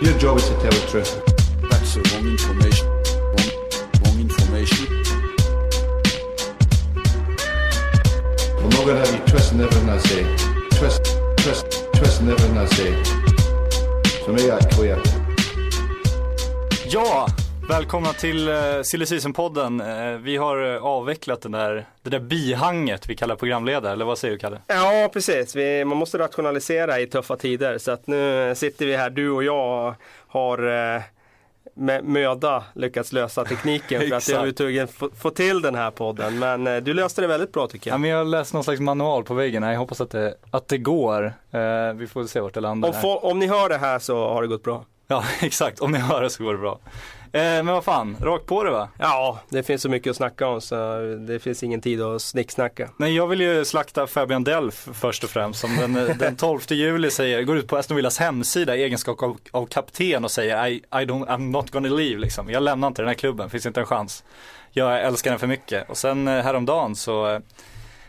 Your job is to tell the truth. That's the wrong information. Wrong, wrong information. I'm not gonna have you twisting everything I say. Twist, twist, twisting everything I say. So make that clear. Ja, välkomna till uh, Silly Season-podden. Eh, vi har eh, avvecklat den där, det där bihanget vi kallar programledare, eller vad säger du Kalle? Ja, precis. Vi, man måste rationalisera i tuffa tider. Så att nu sitter vi här, du och jag har eh, med möda lyckats lösa tekniken för att att få, till den här podden. Men eh, du löste det väldigt bra tycker Ja, jag. men jag har läst någon slags manual på väggen, jag hoppas att det, att det går. Eh, vi får se vart det landar. Om, om ni hör det här så har det gått bra. Ja, exakt. Om ni hör det så går det bra. Eh, men vad fan, rakt på det va? Ja, det finns så mycket att snacka om så det finns ingen tid att snicksnacka. Nej, jag vill ju slakta Fabian Delf först och främst. Som den, den 12 juli säger, går ut på Aston Villas hemsida i egenskap av, av kapten och säger I, I don't, I'm not gonna leave liksom. Jag lämnar inte den här klubben, finns inte en chans. Jag älskar den för mycket. Och sen eh, häromdagen så eh,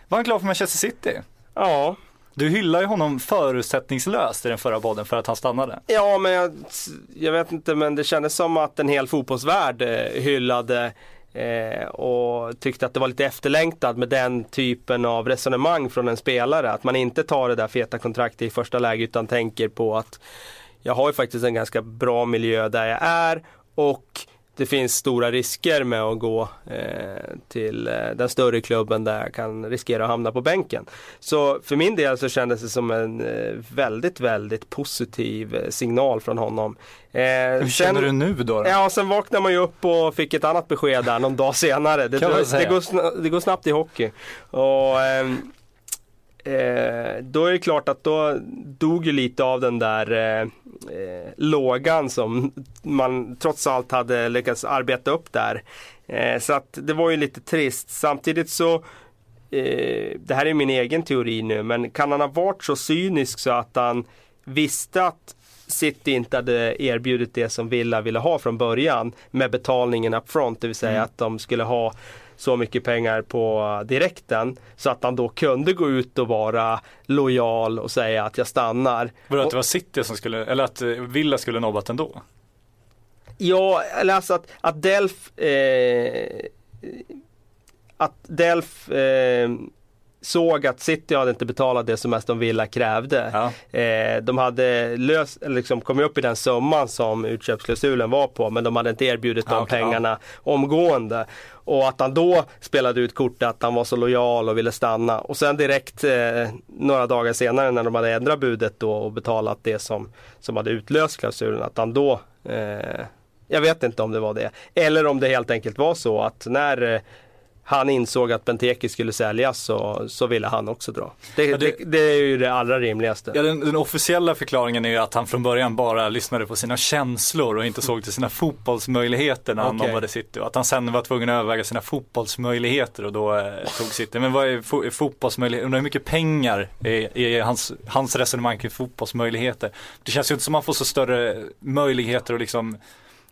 var han klar för Manchester City. Ja, du hyllar ju honom förutsättningslöst i den förra podden för att han stannade. Ja, men jag, jag vet inte, men det kändes som att en hel fotbollsvärld eh, hyllade eh, och tyckte att det var lite efterlängtat med den typen av resonemang från en spelare. Att man inte tar det där feta kontraktet i första läget, utan tänker på att jag har ju faktiskt en ganska bra miljö där jag är och det finns stora risker med att gå eh, till eh, den större klubben där jag kan riskera att hamna på bänken. Så för min del så kändes det som en eh, väldigt, väldigt positiv eh, signal från honom. Eh, Hur känner du nu då? då? Ja, sen vaknade man ju upp och fick ett annat besked där någon dag senare. Det, det, går, sna- det går snabbt i hockey. Och, ehm, eh, då är det klart att då dog ju lite av den där eh, eh, lågan som man trots allt hade lyckats arbeta upp där. Eh, så att det var ju lite trist. Samtidigt så eh, det här är min egen teori nu, men kan han ha varit så cynisk så att han visste att City inte hade erbjudit det som Villa ville ha från början med betalningen up front, det vill säga att de skulle ha så mycket pengar på direkten så att han då kunde gå ut och vara lojal och säga att jag stannar. Vadå att Och- det var City som skulle, eller att eh, Villa skulle nobbat ändå? Ja, eller alltså att, att Delf eh, Att Delf eh, såg att City hade inte betalat det som Aston Villa krävde. Ja. Eh, de hade löst, eller liksom kommit upp i den summan som utköpsklausulen var på men de hade inte erbjudit Ja, de okej, pengarna omgående. Och att han då spelade ut kortet att han var så lojal och ville stanna. Och sen direkt eh, några dagar senare när de hade ändrat budet då och betalat det som, som hade utlöst klausulen att han då eh, jag vet inte om det var det. Eller om det helt enkelt var så att när eh, han insåg att Benteke skulle säljas så, så ville han också dra. Det, Ja, det- det, det är ju det allra rimligaste. Ja, den, den officiella förklaringen är ju att han från början bara lyssnade på sina känslor och inte såg till sina fotbollsmöjligheter när han Okej. nobbade City. Och att han sen var tvungen att överväga sina fotbollsmöjligheter och då eh, tog City. Men vad är fo- fotbollsmöjligheter? Undrar hur mycket pengar är, är hans, hans resonemang kring fotbollsmöjligheter? Det känns ju inte som att han får så större möjligheter att liksom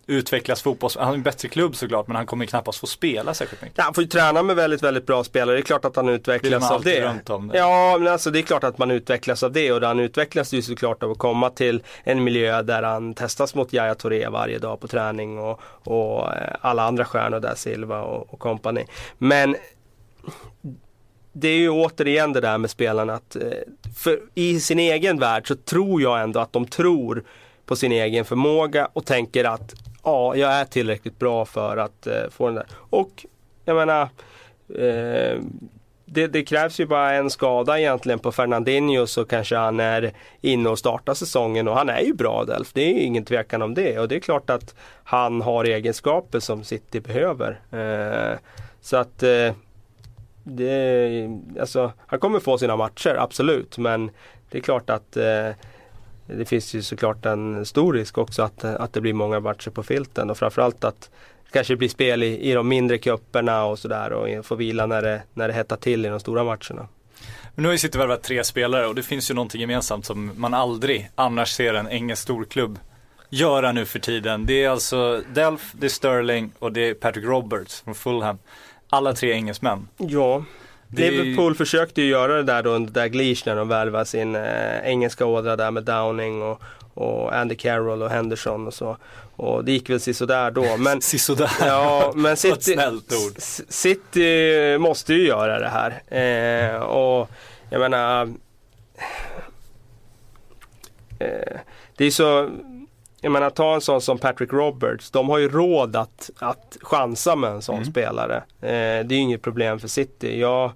utvecklas fotbolls... Han har en bättre klubb såklart men han kommer knappast få spela särskilt mycket. Ja, han får ju träna med väldigt, väldigt bra spelare. Det är klart att han utvecklas av det. drömt om. Det. Ja, men alltså det är klart att man utvecklas av det och han utvecklas ju såklart av att komma till en miljö där han testas mot Yahya Touré varje dag på träning och, och eh, alla andra stjärnor där, Silva och, och company. Men det är ju återigen det där med spelarna att eh, för i sin egen värld så tror jag ändå att de tror på sin egen förmåga och tänker att ja, jag är tillräckligt bra för att eh, få den där. Och jag menar, eh, det, det krävs ju bara en skada egentligen på Fernandinho så kanske han är inne och startar säsongen och han är ju bra Delf. Det är ju ingen tvekan om det och det är klart att han har egenskaper som City behöver. Eh, så att eh, det, alltså, han kommer få sina matcher, absolut. Men det är klart att eh, det finns ju såklart en stor risk också att, att det blir många matcher på filten och framförallt att det kanske blir spel i, i de mindre cuperna och sådär och få vila när det, när det hettar till i de stora matcherna. Men nu har ju City värvat tre spelare och det finns ju någonting gemensamt som man aldrig annars ser en engelsk storklubb göra nu för tiden. Det är alltså Delf, det är Sterling och det är Patrick Roberts från Fulham. Alla tre engelsmän. Ja, Det Liverpool försökte ju göra det där då under Dalglish när de värvade sin eh, engelska ådra där med Downing och, och Andy Carroll och Henderson och så. Och det gick väl sådär då. Men, Sisådär. ja, men ett City, snällt ord. City måste ju göra det här. Eh, och jag menar eh, Det är så jag menar ta en sån som Patrick Roberts. De har ju råd att, att chansa med en sån Mm. spelare. Eh, det är ju inget problem för City. Jag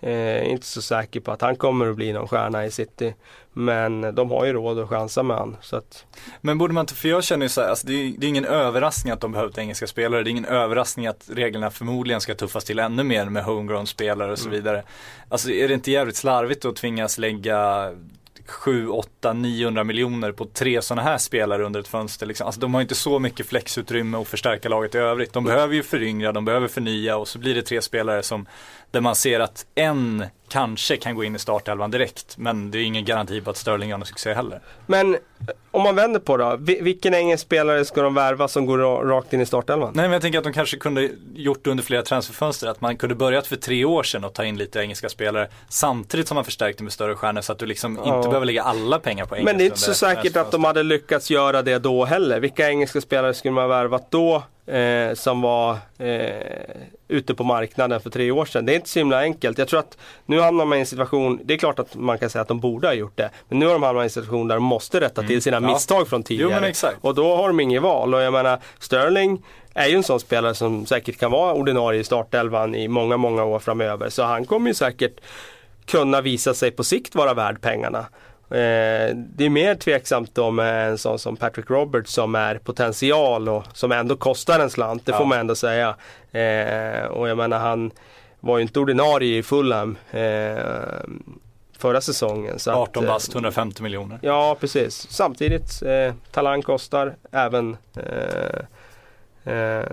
eh, är inte så säker på att han kommer att bli någon stjärna i City. Men de har ju råd att chansa med han. Så att, Men borde man inte, för jag känner ju så här, alltså det, är, det är ingen överraskning att de behövt engelska spelare. Det är ingen överraskning att reglerna förmodligen ska tuffas till ännu mer med homegrown spelare och så vidare. Alltså är det inte jävligt slarvigt att tvingas lägga 7, 8, 900 miljoner på tre sådana här spelare under ett fönster liksom. Alltså de har inte så mycket flexutrymme att förstärka laget i övrigt. De behöver ju föryngra, de behöver förnya och så blir det tre spelare som där man ser att en kanske kan gå in i startelvan direkt. Men det är ingen garanti på att Sterling gör någon succé heller. men eh, om man vänder på det då. Vilken engelsk spelare ska de värva som går ra- rakt in i startelvan? Nej men jag tänker att de kanske kunde gjort det under flera transferfönster. Att man kunde börjat för tre år sedan och ta in lite engelska spelare. Samtidigt som man förstärkte med större stjärnor så att du liksom Ja. inte behöver lägga alla pengar på engelska. Men det är inte så säkert att de hade lyckats göra det då heller. Vilka engelska spelare skulle man ha värvat då eh, som var eh, ute på marknaden för tre år sedan? Det är inte så himla enkelt. Jag tror att nu hamnar man i en situation, det är klart att man kan säga att de borde ha gjort det. Men nu har de hamnat i en situation där de måste rätta till sina Mm. Ja. misstag från tidigare. exakt. Och då har de inget val. Och jag menar, Sterling är ju en sån spelare som säkert kan vara ordinarie i startelvan i många, många år framöver. Så han kommer ju säkert kunna visa sig på sikt vara värd pengarna. Eh, det är mer tveksamt med en sån som Patrick Roberts som är potential och som ändå kostar en slant. Det Ja. får man ändå säga. Eh, och jag menar han var ju inte ordinarie i Fulham eh, förra säsongen. Så 18 att, eh, bast, 150 miljoner. Ja precis. Samtidigt, talang kostar även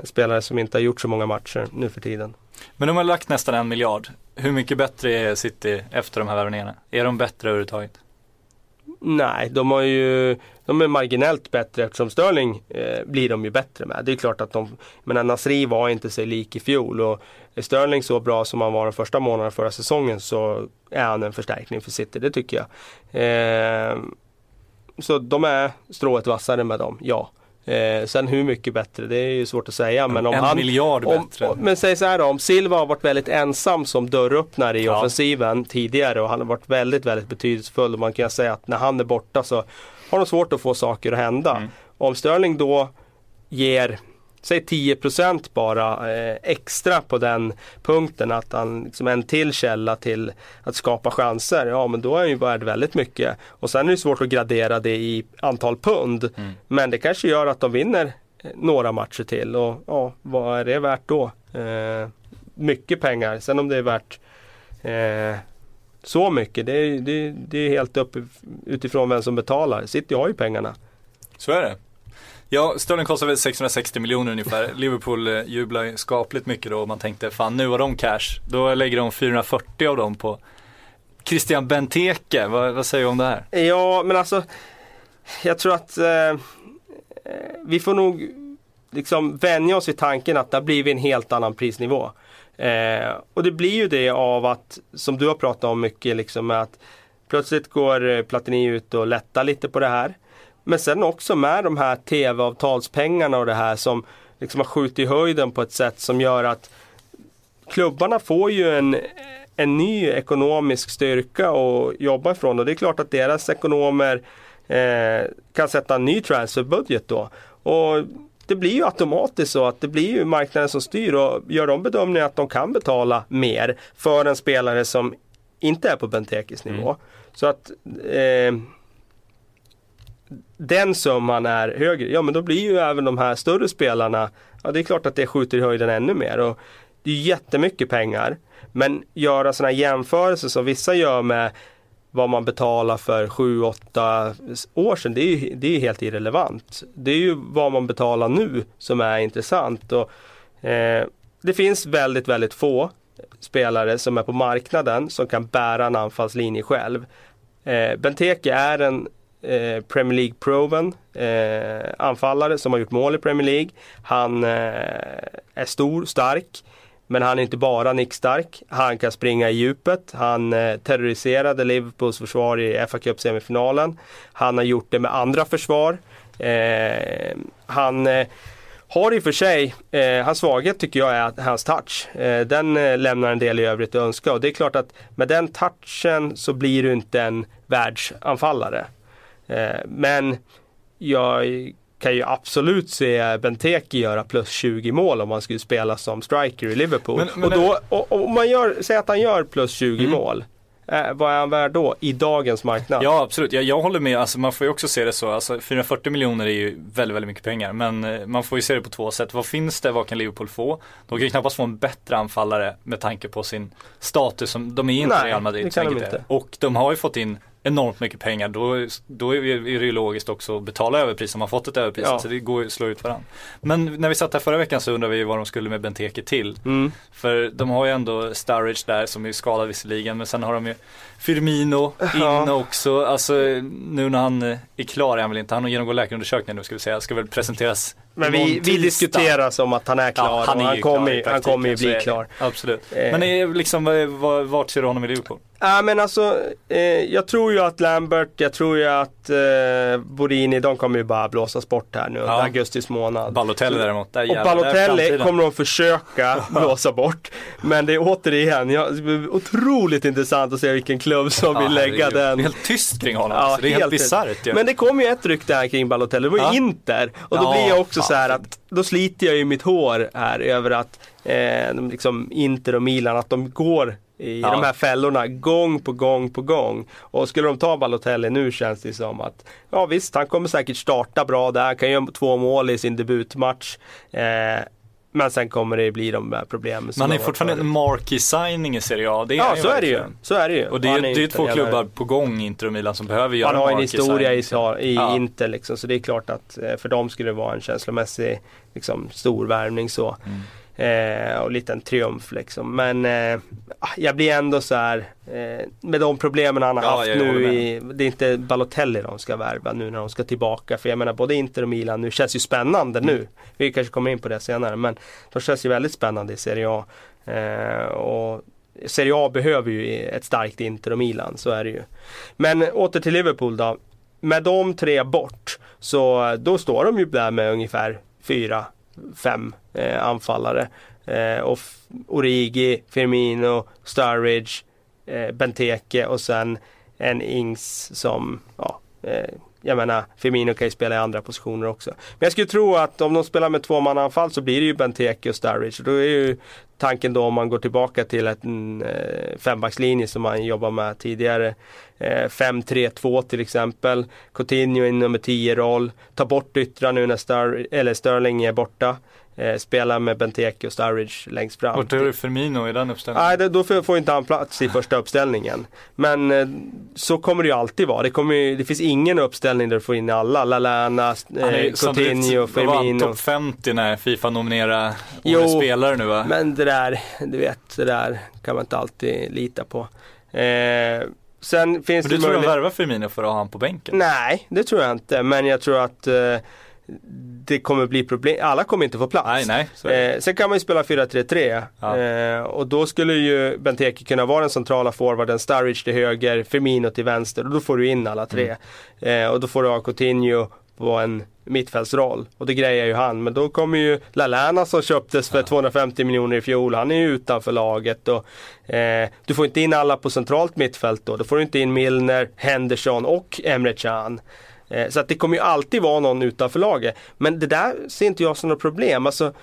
spelare som inte har gjort så många matcher nu för tiden. Men de har lagt nästan en miljard. Hur mycket bättre är City efter de här värvningarna? Är de bättre överhuvudtaget? Nej, de har ju De är marginellt bättre eftersom Sterling eh, blir de ju bättre med. Det är klart att de Men Nasri var inte sig lik i fjol och är Sterling så bra som han var de första månaderna förra säsongen så är han en förstärkning för City, det tycker jag. Eh, så de är strået vassare med dem, ja. Eh, sen hur mycket bättre, det är ju svårt att säga. Men om en han, miljard om, bättre. om- men säg så här då, om Silva har varit väldigt ensam som dörröppnare i Ja. offensiven tidigare och han har varit väldigt, väldigt betydelsefull och man kan säga att när han är borta så har de svårt att få saker att hända. Mm. Om Sterling då ger Säg 10% bara eh, extra på den punkten att han liksom en till källa till att skapa chanser. Ja men då är han ju värd väldigt mycket. Och sen är det svårt att gradera det i antal pund. Mm. Men det kanske gör att de vinner eh, några matcher till och ja, vad är det värt då? Eh, mycket pengar. Sen om det är värt eh, så mycket, det är, det, det är helt upp utifrån vem som betalar. City har ju pengarna. Så är det. Ja, Sterling kostar väl 660 miljoner ungefär. Liverpool eh, jublar ju skapligt mycket då och man tänkte fan nu har de cash. Då lägger de 440 av dem på Christian Benteke. Vad, vad säger du om det här? Ja, men alltså Jag tror att eh, eh, vi får nog liksom vänja oss vid tanken att det har blivit en helt annan prisnivå. Eh, och det blir ju det av att, som du har pratat om mycket, liksom att plötsligt går eh, Platini ut och lättar lite på det här. Men sen också med de här tv-avtalspengarna och det här som liksom har skjutit i höjden på ett sätt som gör att klubbarna får ju en, en ny ekonomisk styrka att jobba ifrån och det är klart att deras ekonomer eh, kan sätta en ny transferbudget då. Och det blir ju automatiskt så att det blir ju marknaden som styr och gör de bedömningar att de kan betala mer för en spelare som inte är på Bentekis nivå. Så att eh, den summan är högre, ja men då blir ju även de här större spelarna, ja det är klart att det skjuter i höjden ännu mer. Och det är jättemycket pengar. Men göra sådana jämförelser som vissa gör med vad man betalar för 7-8 år sedan, det är ju det är helt irrelevant. Det är ju vad man betalar nu som är intressant. Och, eh, det finns väldigt, väldigt få spelare som är på marknaden som kan bära en anfallslinje själv. Eh, Benteke är en eh, Premier League-proven eh, anfallare som har gjort mål i Premier League. Han eh, är stor, stark. Men han är inte bara nickstark. Han kan springa i djupet. Han eh, terroriserade Liverpools försvar i FA Cup-semifinalen. Han har gjort det med andra försvar. Eh, han eh, har i och för sig, eh, hans svaghet tycker jag är att hans touch. Eh, den eh, lämnar en del i övrigt att önska och det är klart att med den touchen så blir du inte en världsanfallare. Eh, men jag kan ju absolut se Benteke göra plus 20 mål om han skulle spela som striker i Liverpool. Men- men och då, och, och om man gör, säger att han gör plus 20 mål. Eh, vad är han värd då i dagens marknad? Ja absolut, jag, jag håller med. Alltså, man får ju också se det så. Alltså, 440 miljoner är ju väldigt, väldigt mycket pengar. Men eh, man får ju se det på två sätt. Vad finns det? Vad kan Liverpool få? De kan ju knappast få en bättre anfallare med tanke på sin status. Som, de är inte Nej, Real Madrid. det kan de inte. Och de har ju fått in enormt mycket pengar. Då, då är det ju logiskt också att betala överpris om man fått ett överpris. Ja. Så det går ju att slå ut varandra. Men när vi satt här förra veckan så undrade vi vad de skulle med Benteke till. Mm. För de har ju ändå Sturridge där som är skadad visserligen men sen har de ju Firmino Ja. in också. Alltså nu när han eh, är klar är han väl inte. Han genomgår läkarundersökning nu ska vi säga. Ska väl presenteras Men vi, vi diskuterar som att han är klar Ja, han är han kommer, klar i han kommer ju bli klar. Absolut. Eh. Men är, liksom, vart ser du honom i Liverpool? Ja men alltså, eh, jag tror ju att Lambert, jag tror ju att eh, Borini, de kommer ju bara blåsas bort här nu under Ja. augustis månad. Balotelli däremot. Där Och Balotelli kommer de försöka blåsa bort. Men det är återigen, ja, otroligt intressant att se vilken klubb som Ja, vill lägga den. Det är helt tyst kring honom. Ja, alltså. Det är helt, helt bisarrt ju. Men det kom ju ett rykte här kring Balotelli, det var ju Ja. Inter. Och då Ja, blir jag också fan, så här att, då sliter jag ju mitt hår här över att eh, liksom Inter och Milan, att de går i Ja. de här fällorna gång på gång på gång. Och skulle de ta Balotelli nu känns det som att, ja visst han kommer säkert starta bra där, kan göra två mål i sin debutmatch. Eh, men sen kommer det bli de här problemen. Man är fortfarande en marquee signing i Serie A. Det är Ja så är det ju. Så är det ju. Och det är, är ju två klubbar på gång, Inter och Milan, som behöver göra Han har en marquee historia i, signing. i Ja. Inter liksom, så det är klart att eh, för dem skulle det vara en känslomässig liksom, stor värvning så. Mm. Eh, och lite en triumf liksom. Men eh, jag blir ändå så här eh, med de problemen han har Ja, haft jag nu i, det är inte Balotelli de ska värva nu när de ska tillbaka. För jag menar både Inter och Milan nu känns ju spännande Mm. nu. Vi kanske kommer in på det senare men de känns ju väldigt spännande i Serie A. Eh, och Serie A behöver ju ett starkt Inter och Milan, så är det ju. Men åter till Liverpool då. Med de tre bort, så då står de ju där med ungefär fyra, fem eh, anfallare. Eh, och Origi, Firmino, Sturridge, eh, Benteke och sen en Ings som, ja, eh, jag menar Firmino kan ju spela i andra positioner också. Men jag skulle tro att om de spelar med två anfall så blir det ju Benteke och Sturridge. Då är ju tanken då om man går tillbaka till en mm, eh, fembackslinje som man jobbar med tidigare. Eh, 5-3-2 till exempel. Coutinho i nummer 10-roll. Ta bort yttrar nu när eller Sterling är borta. Eh, spela med Benteke och Sturridge längst fram. Vart är du Firmino i den uppställningen? Nej, det- då får inte han plats i första uppställningen. Men eh, så kommer det ju alltid vara. Det, kommer det finns ingen uppställning där du får in alla. Lallana, är eh, samtidigt- Coutinho, vad var han, Firmino. Topp 50 när Fifa nominerar Jo, årets spelare nu va? Men det där, du vet, det där kan man inte alltid lita på. Eh, sen finns Men det du tror de möjlighet- värvar Firmino för att ha han på bänken? Nej, det tror jag inte. Men jag tror att eh, det kommer bli problem. Alla kommer inte få plats. Nej, nej. Eh, sen kan man ju spela 4-3-3 Ja. eh, och då skulle ju Benteke kunna vara den centrala forwarden, Sturridge till höger, Firmino till vänster och då får du in alla tre. Mm. Eh, och då får du ha Coutinho på en mittfältsroll och det grejer ju han. Men då kommer ju Lallana som köptes för 250 miljoner i fjol, han är ju utanför laget. Och, eh, du får inte in alla på centralt mittfält då. Då får du inte in Milner, Henderson och Emre Can. Eh, så att det kommer ju alltid vara någon utanför laget. Men det där ser inte jag som något problem. Alltså,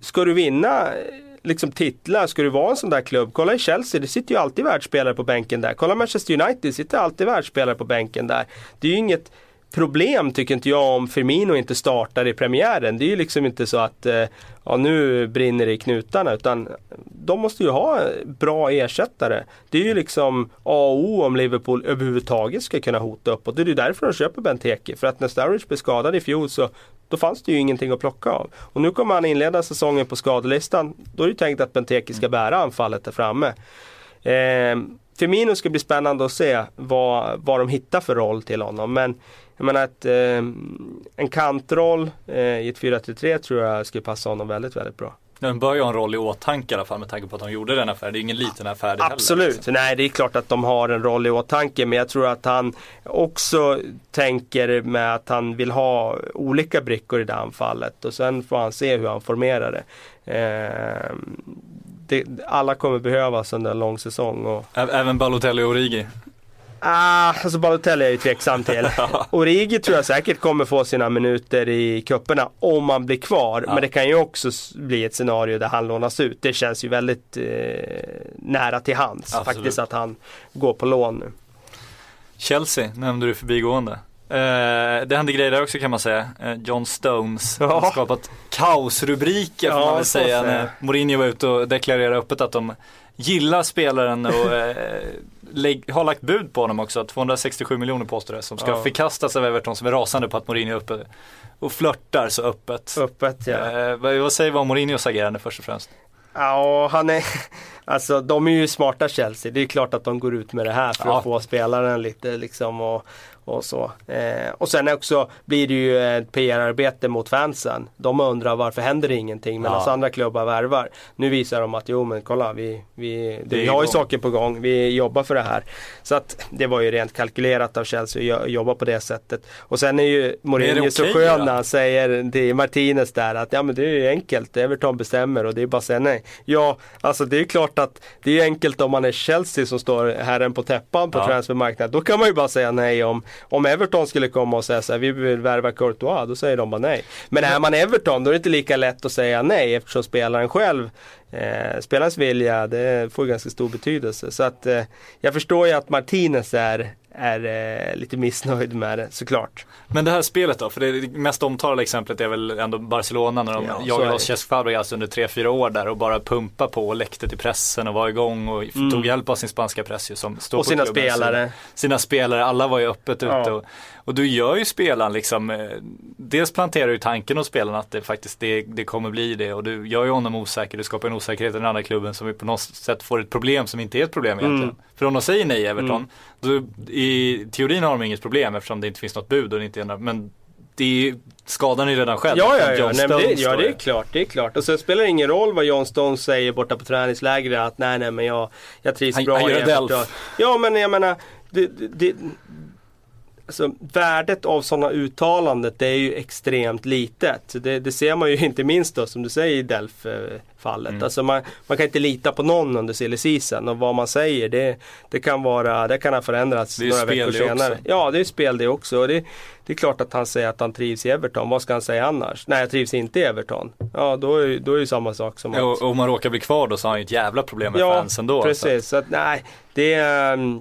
ska du vinna eh, liksom titlar, ska du vara en sån där klubb, kolla i Chelsea, det sitter ju alltid världsspelare på bänken där. Kolla Manchester United, det sitter alltid världsspelare på bänken där. Det är ju inget problem tycker inte jag om Firmino inte startar i premiären. Det är ju liksom inte så att eh, ja, nu brinner det i knutarna utan de måste ju ha bra ersättare. Det är ju liksom A och O om Liverpool överhuvudtaget ska kunna hota uppåt. Det är ju därför de köper Benteke. För att när Sturridge blev skadad i fjol så då fanns det ju ingenting att plocka av. Och nu kommer han inleda säsongen på skadelistan. Då är det ju tänkt att Benteke ska bära anfallet där framme. Eh, Firmino ska bli spännande att se vad, vad de hittar för roll till honom. Men jag menar att eh, en kantroll eh, i ett 4-3-3 tror jag skulle passa honom väldigt, väldigt bra. Den bör ju ha en roll i åtanke i alla fall med tanke på att de gjorde den affären. Det är ingen liten affär det Absolut, heller. liksom. nej det är klart att de har en roll i åtanke men jag tror att han också tänker med att han vill ha olika brickor i det anfallet och sen får han se hur han formerar det. Eh, det alla kommer behövas under en lång säsong. Och... Även Balotelli och Origi. Ah, alltså Balotelli är ju tveksam till. Origi tror jag säkert kommer få sina minuter i kupperna om han blir kvar. Men det kan ju också bli ett scenario där han lånas ut. Det känns ju väldigt eh, nära till hands Absolut. faktiskt att han går på lån nu. Chelsea nämnde du förbigående. Eh, det hände grejer där också kan man säga. Eh, John Stones Ja. har skapat kaosrubriker får Ja, man väl säga. När Mourinho var ute och deklarerade öppet att de gillar spelaren och eh, har lagt bud på honom också. 267 miljoner påstår det. Som ska Ja. förkastas av Everton som är rasande på att Mourinho är uppe och flörtar så öppet. Öppet ja. Eh, vad, säger vi om Mourinhos agerande först och främst? Ja, han är, alltså de är ju smarta Chelsea. Det är klart att de går ut med det här för Ja. att få spelaren lite liksom och, och så. Eh, och sen också blir det ju ett PR-arbete mot fansen. De undrar varför händer det ingenting medan Ja. andra klubbar värvar. Nu visar de att jo men kolla vi, vi, Det vi har ju saker på gång. Vi jobbar för det här. Så att det var ju rent kalkylerat av Chelsea att jo- jobba på det sättet. Och sen är ju Mourinho så okej skön när han säger till Martinez där att ja men det är ju enkelt, Everton bestämmer och det är bara att säga nej. Ja, alltså det är klart att det är enkelt om man är Chelsea som står herren på täppan på Ja. transfermarknaden. Då kan man ju bara säga nej om, om Everton skulle komma och säga så här, vi vill värva Courtois, då säger de bara nej. Men är man Everton då är det inte lika lätt att säga nej eftersom spelaren själv Eh, spelarens vilja det får ju ganska stor betydelse. Så att eh, jag förstår ju att Martinez är, är eh, lite missnöjd med det såklart. Men det här spelet då? För det mest omtalade exemplet är väl ändå Barcelona när de Ja, jagade loss Cesc Fabregas under 3-4 år där och bara pumpa på och läckte till pressen och var igång och tog hjälp av sin spanska press ju som står Mm. Och sina klubbens spelare. Sina spelare, alla var ju öppet ute. Ja. Och, och du gör ju spelaren liksom, eh, dels planterar du tanken hos spelarna att det faktiskt det, det kommer bli det och du gör ju honom osäker, du skapar en osäkerhet i den andra klubben som på något sätt får ett problem som inte är ett problem egentligen. Mm. För om de säger nej Everton, då, i teorin har de inget problem eftersom det inte finns något bud och det inte är några, men det är, skadan är ju redan skedd. Ja, ja, ja. Nej, det, ja det är klart. Det är klart. Och så spelar det ingen roll vad John Stones säger borta på träningslägret att nej, nej, men jag, jag trivs Han- bra han i gör Everton. Delf. Ja, men jag menar, det, det, alltså, värdet av sådana uttalanden det är ju extremt litet. Det, det ser man ju inte minst då som du säger i Delf-fallet. Mm. Alltså man, man kan inte lita på någon under silly och vad man säger det, det kan vara, det kan ha förändrats ju några veckor det också. senare. Ja, det är spel det också. Och det, det är klart att han säger att han trivs i Everton. Vad ska han säga annars? Nej, jag trivs inte i Everton. Ja, då är, då är det samma sak som Ja, Och, om man råkar bli kvar då så har han ju ett jävla problem med Ja, fansen då. alltså. precis. Så att, nej, det är...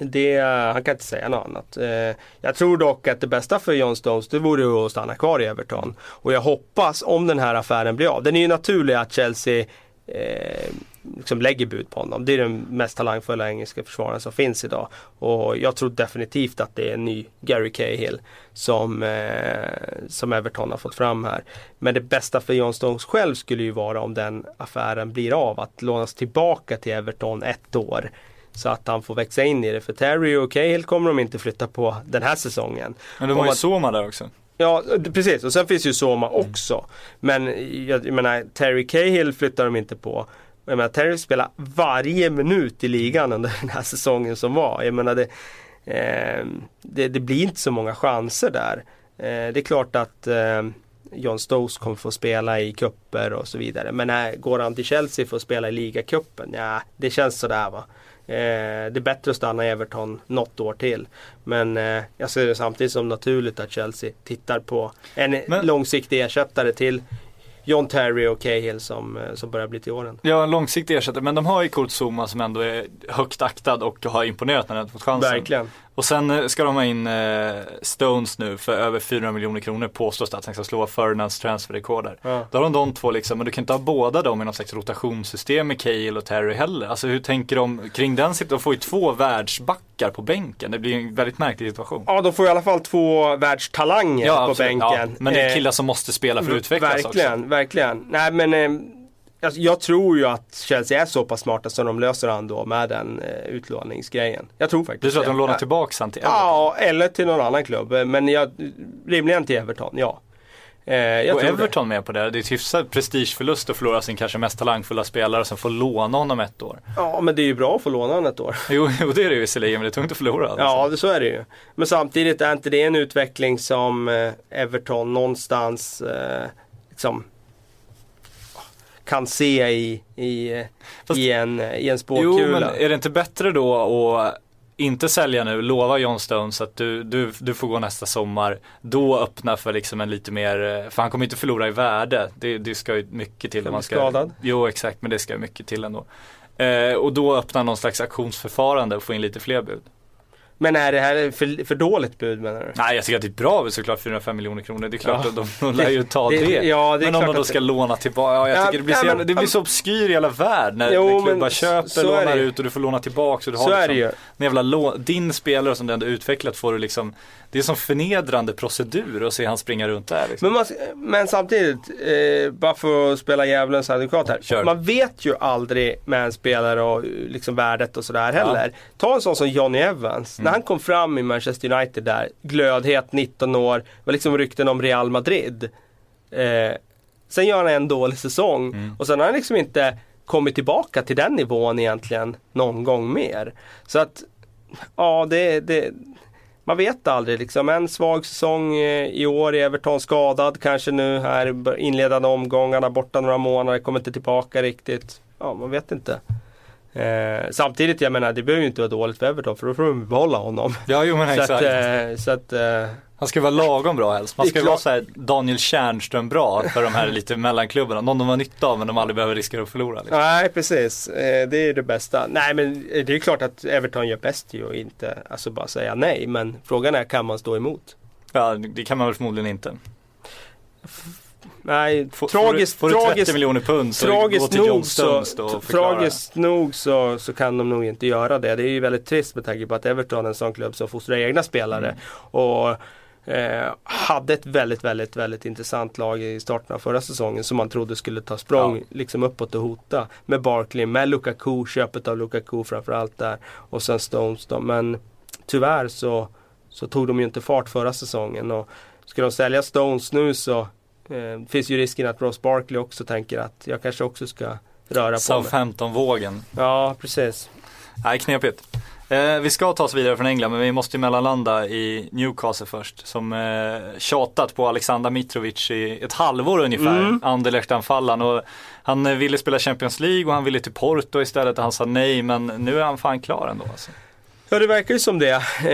Det, eh, han kan inte säga något annat. Eh, jag tror dock att det bästa för John Stones det vore att stanna kvar i Everton. Och jag hoppas, om den här affären blir av. Den är ju naturlig att Chelsea eh, liksom lägger bud på honom. Det är den mest talangfulla engelska försvararen som finns idag. Och jag tror definitivt att det är en ny Gary Cahill som, eh, som Everton har fått fram här. Men det bästa för John Stones själv skulle ju vara om den affären blir av. Att lånas tillbaka till Everton ett år. Så att han får växa in i det. För Terry och Cahill kommer de inte flytta på den här säsongen. Men det Om var ju Soma där också. Ja, precis. Och sen finns ju Soma också. Men jag, jag menar, Terry Cahill flyttar de inte på. Jag menar, Terry spelar varje minut i ligan under den här säsongen som var. Jag menar, det, eh, det, det blir inte så många chanser där. Eh, det är klart att eh, John Stones kommer få spela i kupper och så vidare. Men när går han till Chelsea för att spela i ligacupen? Ja, det känns sådär va. Eh, det är bättre att stanna i Everton något år till. Men eh, jag ser det samtidigt som naturligt att Chelsea tittar på en Men- långsiktig ersättare till John Terry och Cahill som, eh, som börjar bli till åren. Ja, en långsiktig ersättare. Men de har ju Kurt Zuma som ändå är högt aktad och har imponerat när han har fått chansen. Verkligen. Och sen eh, ska de ha in eh, Stones nu för över 400 miljoner kronor påstås det att han ska slå Ferdinands transferrekord där. Ja. Då har de de två liksom, men du kan inte ha båda dem i någon slags rotationssystem med Cale och Terry heller. Alltså hur tänker de kring den situationen? De får ju två världsbackar på bänken. Det blir en väldigt märklig situation. Ja, de får i alla fall två världstalanger på absolut. bänken. Ja, men det är Eh, killar som måste spela för att utvecklas Verkligen, också. verkligen. Nej men eh, alltså, jag tror ju att Chelsea är så pass smarta så de löser han då med den eh, utlåningsgrejen. Jag tror faktiskt Du tror att det. de lånar tillbaka han till Everton? Ja, eller till någon annan klubb. Men jag, rimligen till Everton, ja. Eh, tror Everton med på det? Det är ett hyfsat prestigeförlust att förlora sin kanske mest talangfulla spelare och sen få låna honom ett år. det. Ja, men det är ju bra att få låna honom ett år. Jo, jo det är det ju visserligen, men det är tungt att förlora. Alltså. Ja, det, så är det ju. Men samtidigt är inte det en utveckling som eh, Everton någonstans eh, liksom kan se i, i, Fast- i, en, i en Jo, spåkula. men är det inte bättre då att inte sälja nu, lova John Stones att du, du, du får gå nästa sommar. Då öppna för liksom en lite mer, eh, för han kommer inte förlora i värde. Det, det ska ju mycket till. Om man ska, skadad. Jo, exakt, men det ska ju mycket till ändå. Eh, och då öppna någon slags auktionsförfarande och få in lite fler bud. Men är det här för, för dåligt bud menar du? Nej, jag tycker att det är ett bra bud såklart, 405 miljoner kronor. Det är klart Ja. att de, de lär ju ta det. Det- ja, det är men om de då ska låna tillbaka, ja, jag Ja, tycker det blir, så men- det blir så obskyr i hela värld när, Jo, när klubbar köper, är lånar det ju. ut och du får låna tillbaka. Och du Så har är liksom, det ju. en jävla lå- din spelare som du ändå utvecklat får du liksom, det är som förnedrande procedur att se han springa runt där. Liksom. Men, man, men samtidigt, eh, bara för att spela djävulens advokat här. Kör. Man vet ju aldrig med en spelare och liksom värdet och sådär heller. Ta en sån som Johnny Evans. Mm. När han kom fram i Manchester United där, glödhet, 19 år, var liksom rykten om Real Madrid. Eh, sen gör han en dålig säsong Mm. och sen har han liksom inte kommit tillbaka till den nivån egentligen någon gång mer. Så att, ja det, det man vet aldrig liksom. En svag säsong eh, i år i Everton skadad kanske nu här inledande omgångarna borta några månader, kommer inte tillbaka riktigt. Ja, man vet inte. Eh, samtidigt, jag menar det behöver ju inte vara dåligt för Everton för då får de behålla honom. Ja, jo men så exakt. att, eh, så att eh, Han ska vara lagom bra helst. Man ska vara såhär Daniel Tjärnström bra för de här lite mellanklubbarna. Någon de har nytta av men de aldrig behöver riskera att förlora. Liksom. Nej precis, eh, det är det bästa. Nej men eh, det är klart att Everton gör bäst ju och inte alltså bara säga nej. Men frågan är kan man stå emot? Ja, det kan man väl förmodligen inte. Nej, Får, tragiskt, får du, får du 30 tragiskt, miljoner pund så tragiskt nog, så, tragiskt nog så, så kan de nog inte göra det. Det är ju väldigt trist med tanke på att Everton är en sån klubb som fostrar egna spelare. Mm. Och eh, hade ett väldigt, väldigt, väldigt intressant lag i starten av förra säsongen som man trodde skulle ta språng Ja. liksom uppåt och hota. Med Barkley, med Lukaku, köpet av Lukaku framförallt där. Och sen Stones då. Men tyvärr så, så tog de ju inte fart förra säsongen. Och ska de sälja Stones nu så eh, finns ju risken att Ross Barkley också tänker att jag kanske också ska röra på mig. Southampton-vågen. Ja, precis. Nej, knepigt. Eh, vi ska ta oss vidare från England men vi måste ju mellanlanda i Newcastle först. Som eh, tjatat på Alexander Mitrovic i ett halvår ungefär. Mm. Anderlecht-anfallaren. Och han ville spela Champions League och han ville till Porto istället och han sa nej men nu är han fan klar ändå. Alltså. Ja, det verkar ju som det. Eh,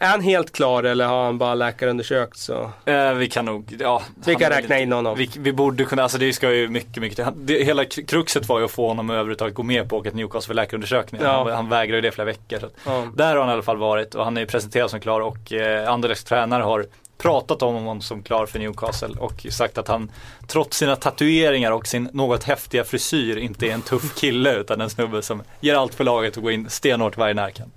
är han helt klar eller har han bara läkarundersökt så? Eh, vi kan nog, ja. Vi kan räkna in honom. Vi, vi borde kunna, alltså det ska ju mycket, mycket. Han- det, Hela kr- kruxet var ju att få honom att överhuvudtaget gå med på att åka till Newcastle för läkarundersökning. Ja. Han, han vägrade ju det flera veckor. Så Ja. Där har han i alla fall varit och han är ju presenterad som klar och eh, Anderlechts tränare har pratat om honom som klar för Newcastle och sagt att han trots sina tatueringar och sin något häftiga frisyr inte är en tuff kille utan en snubbe som ger allt för laget och går in stenhårt varje närkamp.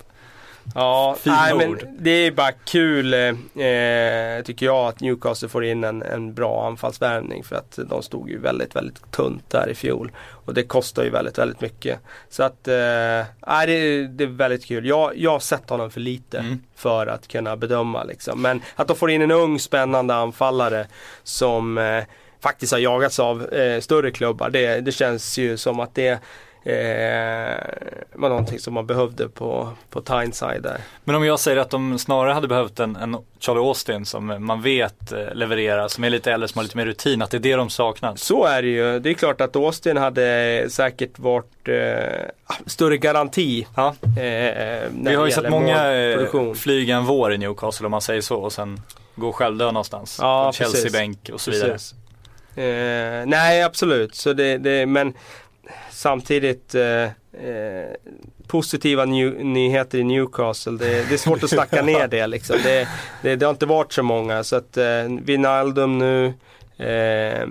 Ja, Fina nej, men ord. det är bara kul eh, tycker jag att Newcastle får in en, en bra anfallsvärvning för att de stod ju väldigt, väldigt tunt där i fjol. Och det kostar ju väldigt, väldigt mycket. Så att, eh, nej, det, är- det är väldigt kul. Jag, jag har sett honom för lite Mm. för att kunna bedöma liksom. Men att de får in en ung spännande anfallare som eh, faktiskt har jagats av eh, större klubbar. Det, det känns ju som att det eh, var någonting som man behövde på, på Tyneside där. Men om jag säger att de snarare hade behövt en, en Charlie Austin som man vet eh, levererar, som är lite äldre, som har lite mer rutin, att det är det de saknar. Så är det ju. Det är klart att Austin hade säkert varit eh, större garanti. Ja. Eh, Vi har ju sett många eh, flyga en vår i Newcastle om man säger så och sen gå självdö någonstans. Ja. Chelsea-bänk och så vidare. Eh, nej, absolut. Så det, det, men samtidigt eh, eh, positiva new, nyheter i Newcastle. Det, det är svårt att snacka ner det liksom. Det, det, det har inte varit så många så att eh, Wijnaldum nu eh,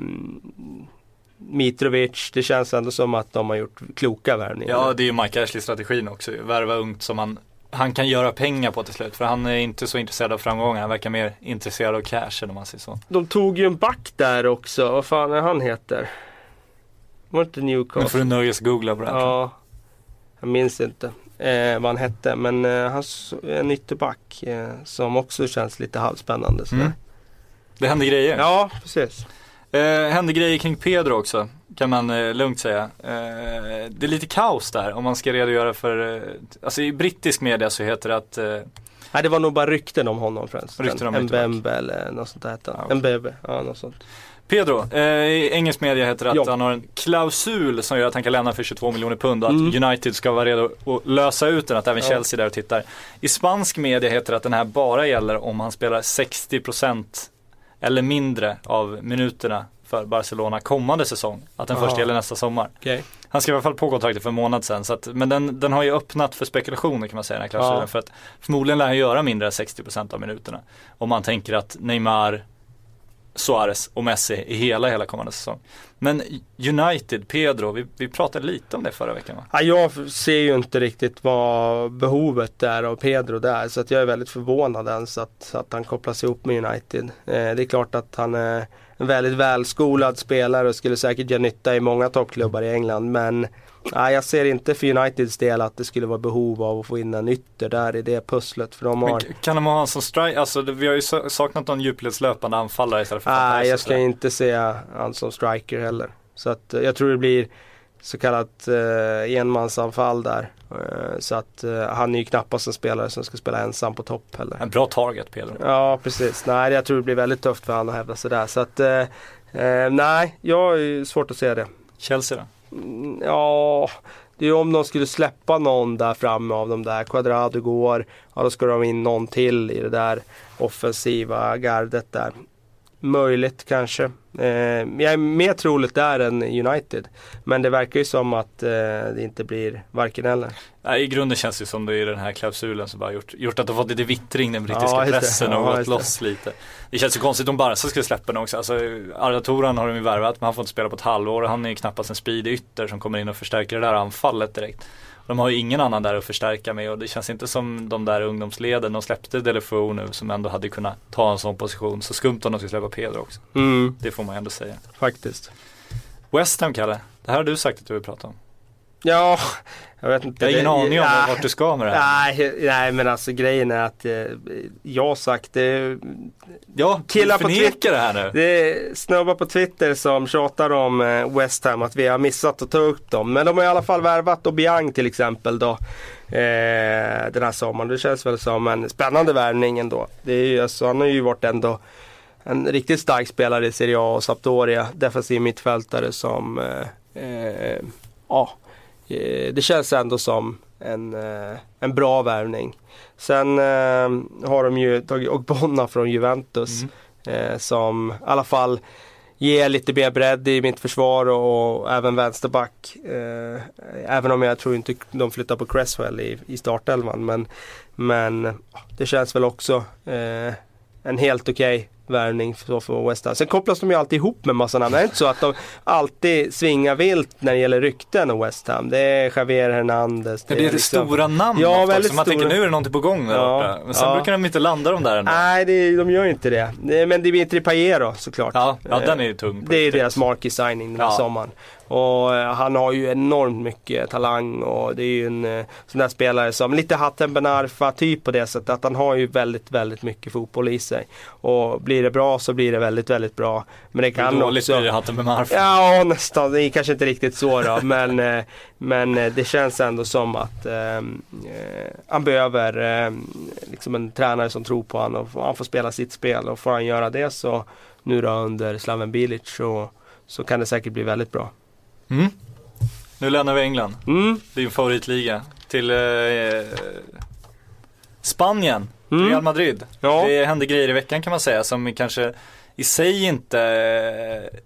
Mitrovic, det känns ändå som att de har gjort kloka värvningar. Ja, det är ju Mike Ashley-strategin också. Värva ungt som han, han kan göra pengar på till slut. För han är inte så intresserad av framgångar. Han verkar mer intresserad av cashen om man säger så. De tog ju en back där också, vad fan är han heter? Var det inte Newcastle? Nu får du nöjes-googla på det här. Ja, jag minns inte eh, vad han hette men eh, han en ytterback eh, som också känns lite halvspännande. sådär. Mm. Det händer grejer. Ja, precis. Eh, händer grejer kring Pedro också, kan man eh, lugnt säga. Eh, det är lite kaos där om man ska redogöra för, eh, alltså i brittisk media så heter det att eh, Nej, det var nog bara rykten om honom främst. Rykten om en. Mbembe eller något sånt där hette okej. En Bebe, ja något sånt. Pedro, eh, i engelsk media heter att Ja. han har en klausul som gör att han kan lämna för 22 miljoner pund och att Mm. United ska vara redo att lösa ut den, att även Ja. Chelsea är där och tittar. I spansk media heter det att den här bara gäller om han spelar 60% eller mindre av minuterna för Barcelona kommande säsong. Att den först Aha. gäller nästa sommar. Okej. Han skrev i alla fall på kontraktet för en månad sedan. Så att, men den, den har ju öppnat för spekulationer kan man säga den här klausulen. Ja. För att förmodligen lär han göra mindre än 60% av minuterna. Om man tänker att Neymar, Suarez och Messi i hela, hela kommande säsong. Men United, Pedro, vi, vi pratade lite om det förra veckan va? Ja, jag ser ju inte riktigt vad behovet är av Pedro där så att jag är väldigt förvånad ens att, att han kopplas ihop med United. Eh, det är klart att han är en väldigt välskolad spelare och skulle säkert göra nytta i många toppklubbar i England men nej, jag ser inte för Uniteds del att det skulle vara behov av att få in en ytter där i det pusslet för de har kan de ha en som strike, alltså vi har ju sa- saknat någon djupledslöpande anfallare istället för Nej, jag ska inte se han som striker heller. Så att eh, jag tror det blir så kallat eh, enmansanfall där. Eh, så att eh, han är ju knappast en spelare som ska spela ensam på topp heller. En bra target Pedro. Ja, precis. Nej, jag tror det blir väldigt tufft för han att hävda sig där. Så att eh, eh, nej, jag ju svårt att se det. Chelsea då? Mm, ja, det är ju om de skulle släppa någon där framme av de där. Quadrado går, ja då ska de in någon till i det där offensiva gardet där. Möjligt kanske. Eh, jag är mer troligt där än United. Men det verkar ju som att eh, det inte blir varken eller. Nej, I grunden känns det som det är den här klausulen som bara gjort, gjort att de fått lite vittring den brittiska Ja, pressen och Ja, gått loss lite. Det känns ju konstigt om Barca skulle släppa den också. Alltså, Arda Toran har de ju värvat men han får inte spela på ett halvår och han är ju knappast en speedy ytter som kommer in och förstärker det där anfallet direkt. De har ju ingen annan där att förstärka med och det känns inte som de där ungdomsleden, de släppte Delefou nu som ändå hade kunnat ta en sån position. Så skumt om de skulle släppa Pedro också. Mm, Det får man ändå säga. faktiskt. West Ham Kalle, det här har du sagt att du vill prata om. Ja, jag vet inte. Jag har ingen Det- aning om Nej. vart du ska med det här. Nej, nej men alltså grejen är att eh, jag har sagt det. Ja, Killar på Twitter- det här nu. Det snubbar på Twitter som tjatar om eh, West Ham att vi har missat att ta upp dem. Men de har i alla fall värvat Obiang till exempel då. Eh, den här sommaren. Det känns väl som en spännande värvning ändå. Det är ju, alltså, han har ju varit ändå en riktigt stark spelare i Serie A och Sampdoria. Defensiv mittfältare som eh, eh, ja, det känns ändå som en, eh, en bra värvning. Sen eh, har de ju tagit Ogbonna från Juventus eh, som i alla fall ger lite mer bredd i mitt försvar och, och även vänsterback. Eh, även om jag tror inte de flyttar på Cresswell i, i startelvan. Men, men det känns väl också eh, en helt okej värvning för, för West Ham. Sen kopplas de ju alltid ihop med massa namn. Det är inte så att de alltid svingar vilt när det gäller rykten om West Ham. Det är Javier Hernandez. Ja, det är det liksom- stora namn Ja, ofta, väldigt så man stora. tänker nu är det någonting på gång där Ja, borta. Men sen ja. brukar de inte landa de där ändå. Nej, det, de gör inte det. det men Dimitri Payet då såklart. Ja, ja Eh, den är ju tung. Det är riktigt. deras marquee signing den här sommaren. Och eh, han har ju enormt mycket talang och det är ju en eh, sån där spelare som lite Hatem Ben Arfa typ på det sättet att han har ju väldigt, väldigt mycket fotboll i sig. Och blir det bra så blir det väldigt, väldigt bra. Men det Hur kan dåligt också... blir det Hatten med Marf. Ja, nästan. Det är kanske inte riktigt så då. men, eh, men det känns ändå som att eh, eh, han behöver eh, liksom en tränare som tror på honom. Och han får spela sitt spel och får han göra det så nu då under Slaven Bilic så, så kan det säkert bli väldigt bra. Mm. Nu lämnar vi England, Mm. din favoritliga, till eh, Spanien, Mm. Real Madrid. Ja. Det hände grejer i veckan kan man säga som kanske i sig inte eh,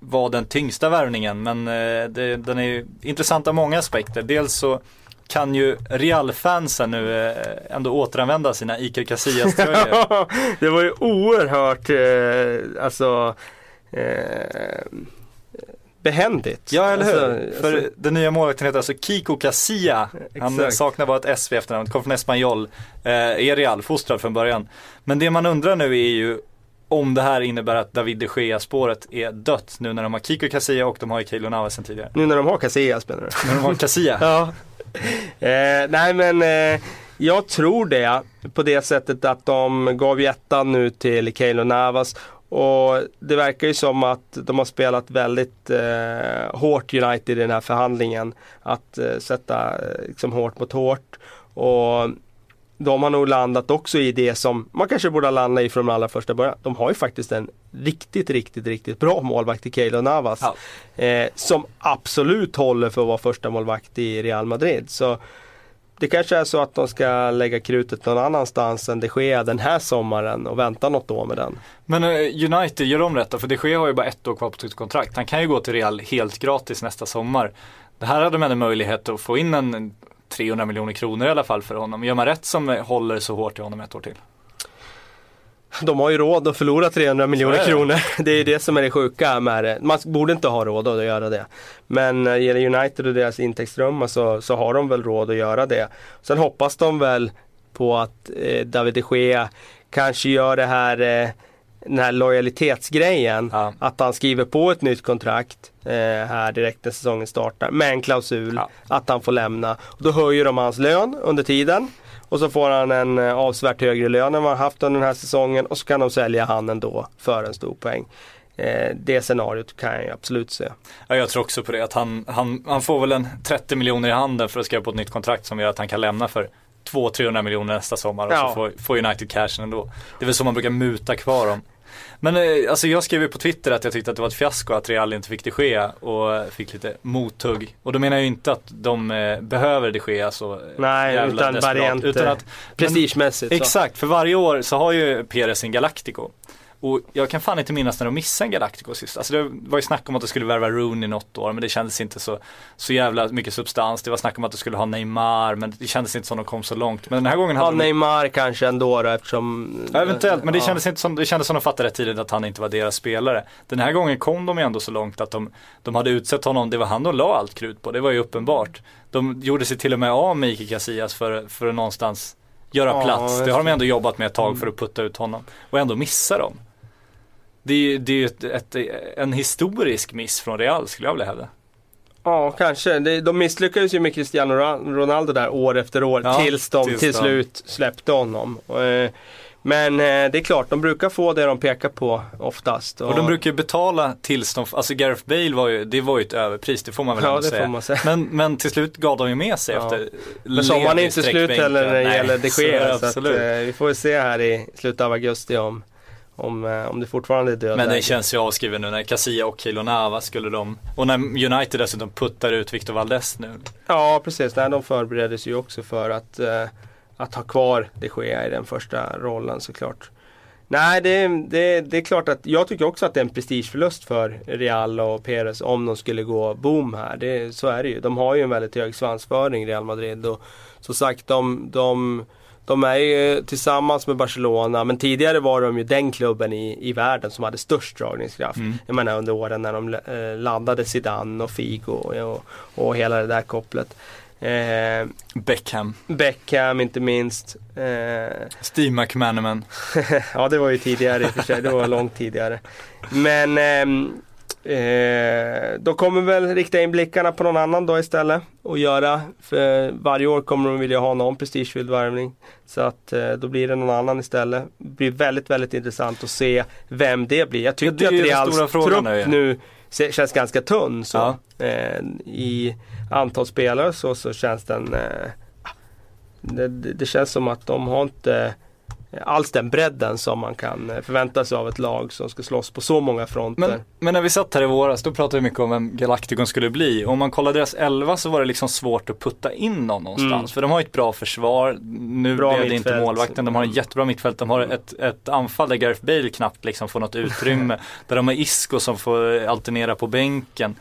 vara den tyngsta värvningen men eh, det, den är ju intressant av många aspekter. Dels så kan ju Real-fansen nu eh, ändå återanvända sina Iker Casillas-tröjor. det var ju oerhört, eh, alltså eh, behändigt. Ja eller hur? Alltså, För alltså, den nya målvakten heter alltså Kiko Casilla. Han Exakt. saknar bara ett S vid efternamn, kommer från Espanyol. Eh, är Real-fostrad från början. Men det man undrar nu är ju om det här innebär att David de Gea-spåret är dött nu när de har Kiko Casilla och de har ju Keylor Navas sen tidigare. nu när de har Casillas menar du? När de har Casilla. Ja. Eh, nej men eh, jag tror det på det sättet att de gav ju ettan nu till Keylor Navas och det verkar ju som att de har spelat väldigt eh, hårt United i den här förhandlingen. Att eh, sätta eh, liksom hårt mot hårt. Och de har nog landat också i det som man kanske borde ha landat i från allra första början. De har ju faktiskt en riktigt, riktigt, riktigt bra målvakt i Keylor Navas. Ja. Eh, som absolut håller för att vara första målvakt i Real Madrid. Så det kanske är så att de ska lägga krutet någon annanstans än det sker den här sommaren och vänta något år med den. Men eh, United, gör de rätt då? För de Gea har ju bara ett år kvar på sitt kontrakt. Han kan ju gå till Real helt gratis nästa sommar. Det här hade man en möjlighet att få in en 300 miljoner kronor i alla fall för honom. Gör man rätt som eh, håller så hårt i honom ett år till? De har ju råd att förlora 300 miljoner det. kronor. Det är det som är det sjuka med det. Man borde inte ha råd att göra det. Men när det gäller United och deras intäktsströmmar så, så har de väl råd att göra det. Sen hoppas de väl på att eh, David de Gea kanske gör det här eh, den här lojalitetsgrejen. Ja. Att han skriver på ett nytt kontrakt eh, här direkt när säsongen startar med en klausul Ja. att han får lämna. Och då höjer de hans lön under tiden. Och så får han en eh, avsevärt högre lön än vad han haft under den här säsongen och så kan de sälja han ändå för en stor poäng. Eh, det scenariot kan jag absolut se. Ja, jag tror också på det. Att han, han, han får väl en 30 miljoner i handen för att skriva på ett nytt kontrakt som gör att han kan lämna för 200-300 miljoner nästa sommar och Ja. så får, får United cashen ändå. Det är väl så man brukar muta kvar dem. Men eh, alltså jag skrev ju på Twitter att jag tyckte att det var ett fiasko att Real inte fick de Gea och fick lite mothugg. Och då menar jag ju inte att de eh, behöver de Gea så eh, Nej, jävla utan desperat, variant, Utan att, Prestigemässigt. så. Exakt, för varje år så har ju Perez sin Galactico. Och jag kan fan inte minnas när de missade en Galactico sist. Alltså det var ju snack om att de skulle värva Rooney något år men det kändes inte så, så jävla mycket substans. Det var snack om att de skulle ha Neymar men det kändes inte som de kom så långt. Men den här gången Ja, hade de Neymar kanske ändå då eftersom... Ja, eventuellt, men det Ja. kändes, inte som, det kändes som de fattade rätt tidigt att han inte var deras spelare. Den här gången kom de ju ändå så långt att de, de hade utsett honom, det var han de la allt krut på, det var ju uppenbart. De gjorde sig till och med av med Ike Casillas för, för att någonstans göra Ja, plats. Det har de ändå jobbat med ett tag för att putta ut honom. Och ändå missar de. Det är ju det är ju ett, ett, en historisk miss från Real skulle jag vilja hävda. Ja, kanske. Det- De misslyckades ju med Cristiano Ro- Ronaldo där år efter år Ja, tills de tills till slut släppte honom. Och, eh, Men eh, det är klart, de brukar få det de pekar på oftast. Och de brukar ju betala tills de, alltså Gareth Bale var ju, det var ju ett överpris, det får man väl Ja, ändå det säga. får man säga. Men, men till slut gav de ju med sig Ja. efter Men sommaren är inte slut heller när det gäller de Gea. Så att, absolut. eh, vi får se här i slutet av augusti om, om, eh, om det fortfarande är död Men läge. känns ju avskrivet nu när Casilla och Kilo Nava skulle de, och när United dessutom puttar ut Victor Valdes nu. Ja, precis. Nej, de förbereder sig ju också för att, eh, att ha kvar de Gea i den första rollen såklart. Nej, det, det, det är klart att jag tycker också att det är en prestigeförlust för Real och Perez om de skulle gå boom här. Det, så är det ju. De har ju en väldigt hög svansföring Real Madrid och som sagt de, de, de är ju tillsammans med Barcelona men tidigare var de ju den klubben i, i världen som hade störst dragningskraft. Mm. Jag menar under åren när de eh, laddade Zidane och Figo och, och hela det där kopplet. Eh, Beckham, Beckham inte minst. Eh, Steve McManaman. ja det var ju tidigare i och för sig, det var långt tidigare. Men ehm, eh, då kommer väl rikta in blickarna på någon annan då istället och göra. För varje år kommer de vilja ha någon prestigefylld värvning. Så att eh, då blir det någon annan istället. Det blir väldigt, väldigt intressant att se vem det blir. Jag tycker att Reals trupp nu, ja. nu känns ganska tunn. Så. Ja. Eh, I antal spelare så, så känns den eh, det, det känns som att de har inte alls den bredden som man kan eh, förvänta sig av ett lag som ska slåss på så många fronter. Men, men när vi satt här i våras, då pratade vi mycket om vem Galacticon skulle bli. Om man kollar deras 11 så var det liksom svårt att putta in någon någonstans. Mm. För de har ett bra försvar, nu Bra blev det inte målvakten, de har ett jättebra mittfält. De har ett, ett anfall där Gareth Bale knappt liksom får något utrymme. där de har Isco som får alternera på bänken.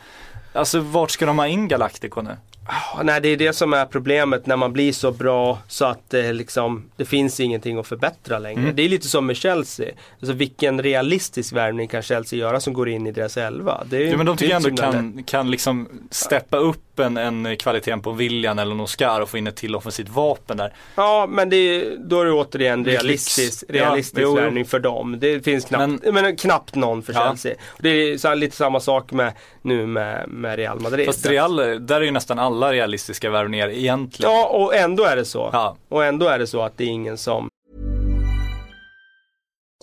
Alltså vart ska de ha in Galacticon nu? Ja, Nej, det är det som är problemet när man blir så bra så att det, liksom, det finns ingenting att förbättra längre. Mm. Det är lite som med Chelsea. Alltså vilken realistisk värvning kan Chelsea göra som går in i deras elva? Det är, Ja men de tycker jag ändå lätt. kan, kan liksom steppa upp en, en kvaliteten på William eller en Oscar och få in ett till offensivt vapen där. Ja, men det då är det återigen realistisk. Ja, realistisk jo. värvning för dem. Det finns knappt, men, knappt någon för Ja. Chelsea. Det är så här, lite samma sak med, nu med, med Real Madrid. Fast Real, där är ju nästan alla realistiska värvningar egentligen. Ja, och ändå är det så. Ja. Och ändå är det så att det är ingen som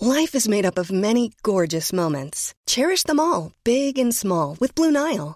Life is made up of many gorgeous moments. Cherish them all, big and small, with Blue Nile.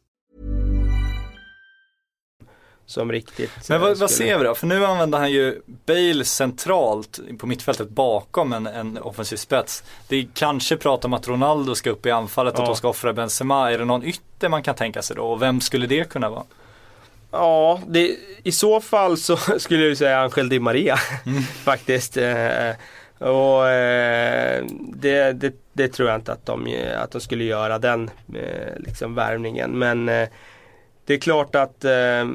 som riktigt Men eh, vad, vad skulle- ser vi då? För nu använder han ju Bale centralt på mittfältet bakom en, en offensiv spets. Det är kanske prat om att Ronaldo ska upp i anfallet och Ja. att de ska offra Benzema. Är det någon ytter man kan tänka sig då? Och vem skulle det kunna vara? Ja, det, i så fall så skulle jag ju säga Angel Di Maria faktiskt. Eh, och eh, det, det, det tror jag inte att de, att de skulle göra den eh, liksom värvningen. Men eh, det är klart att eh,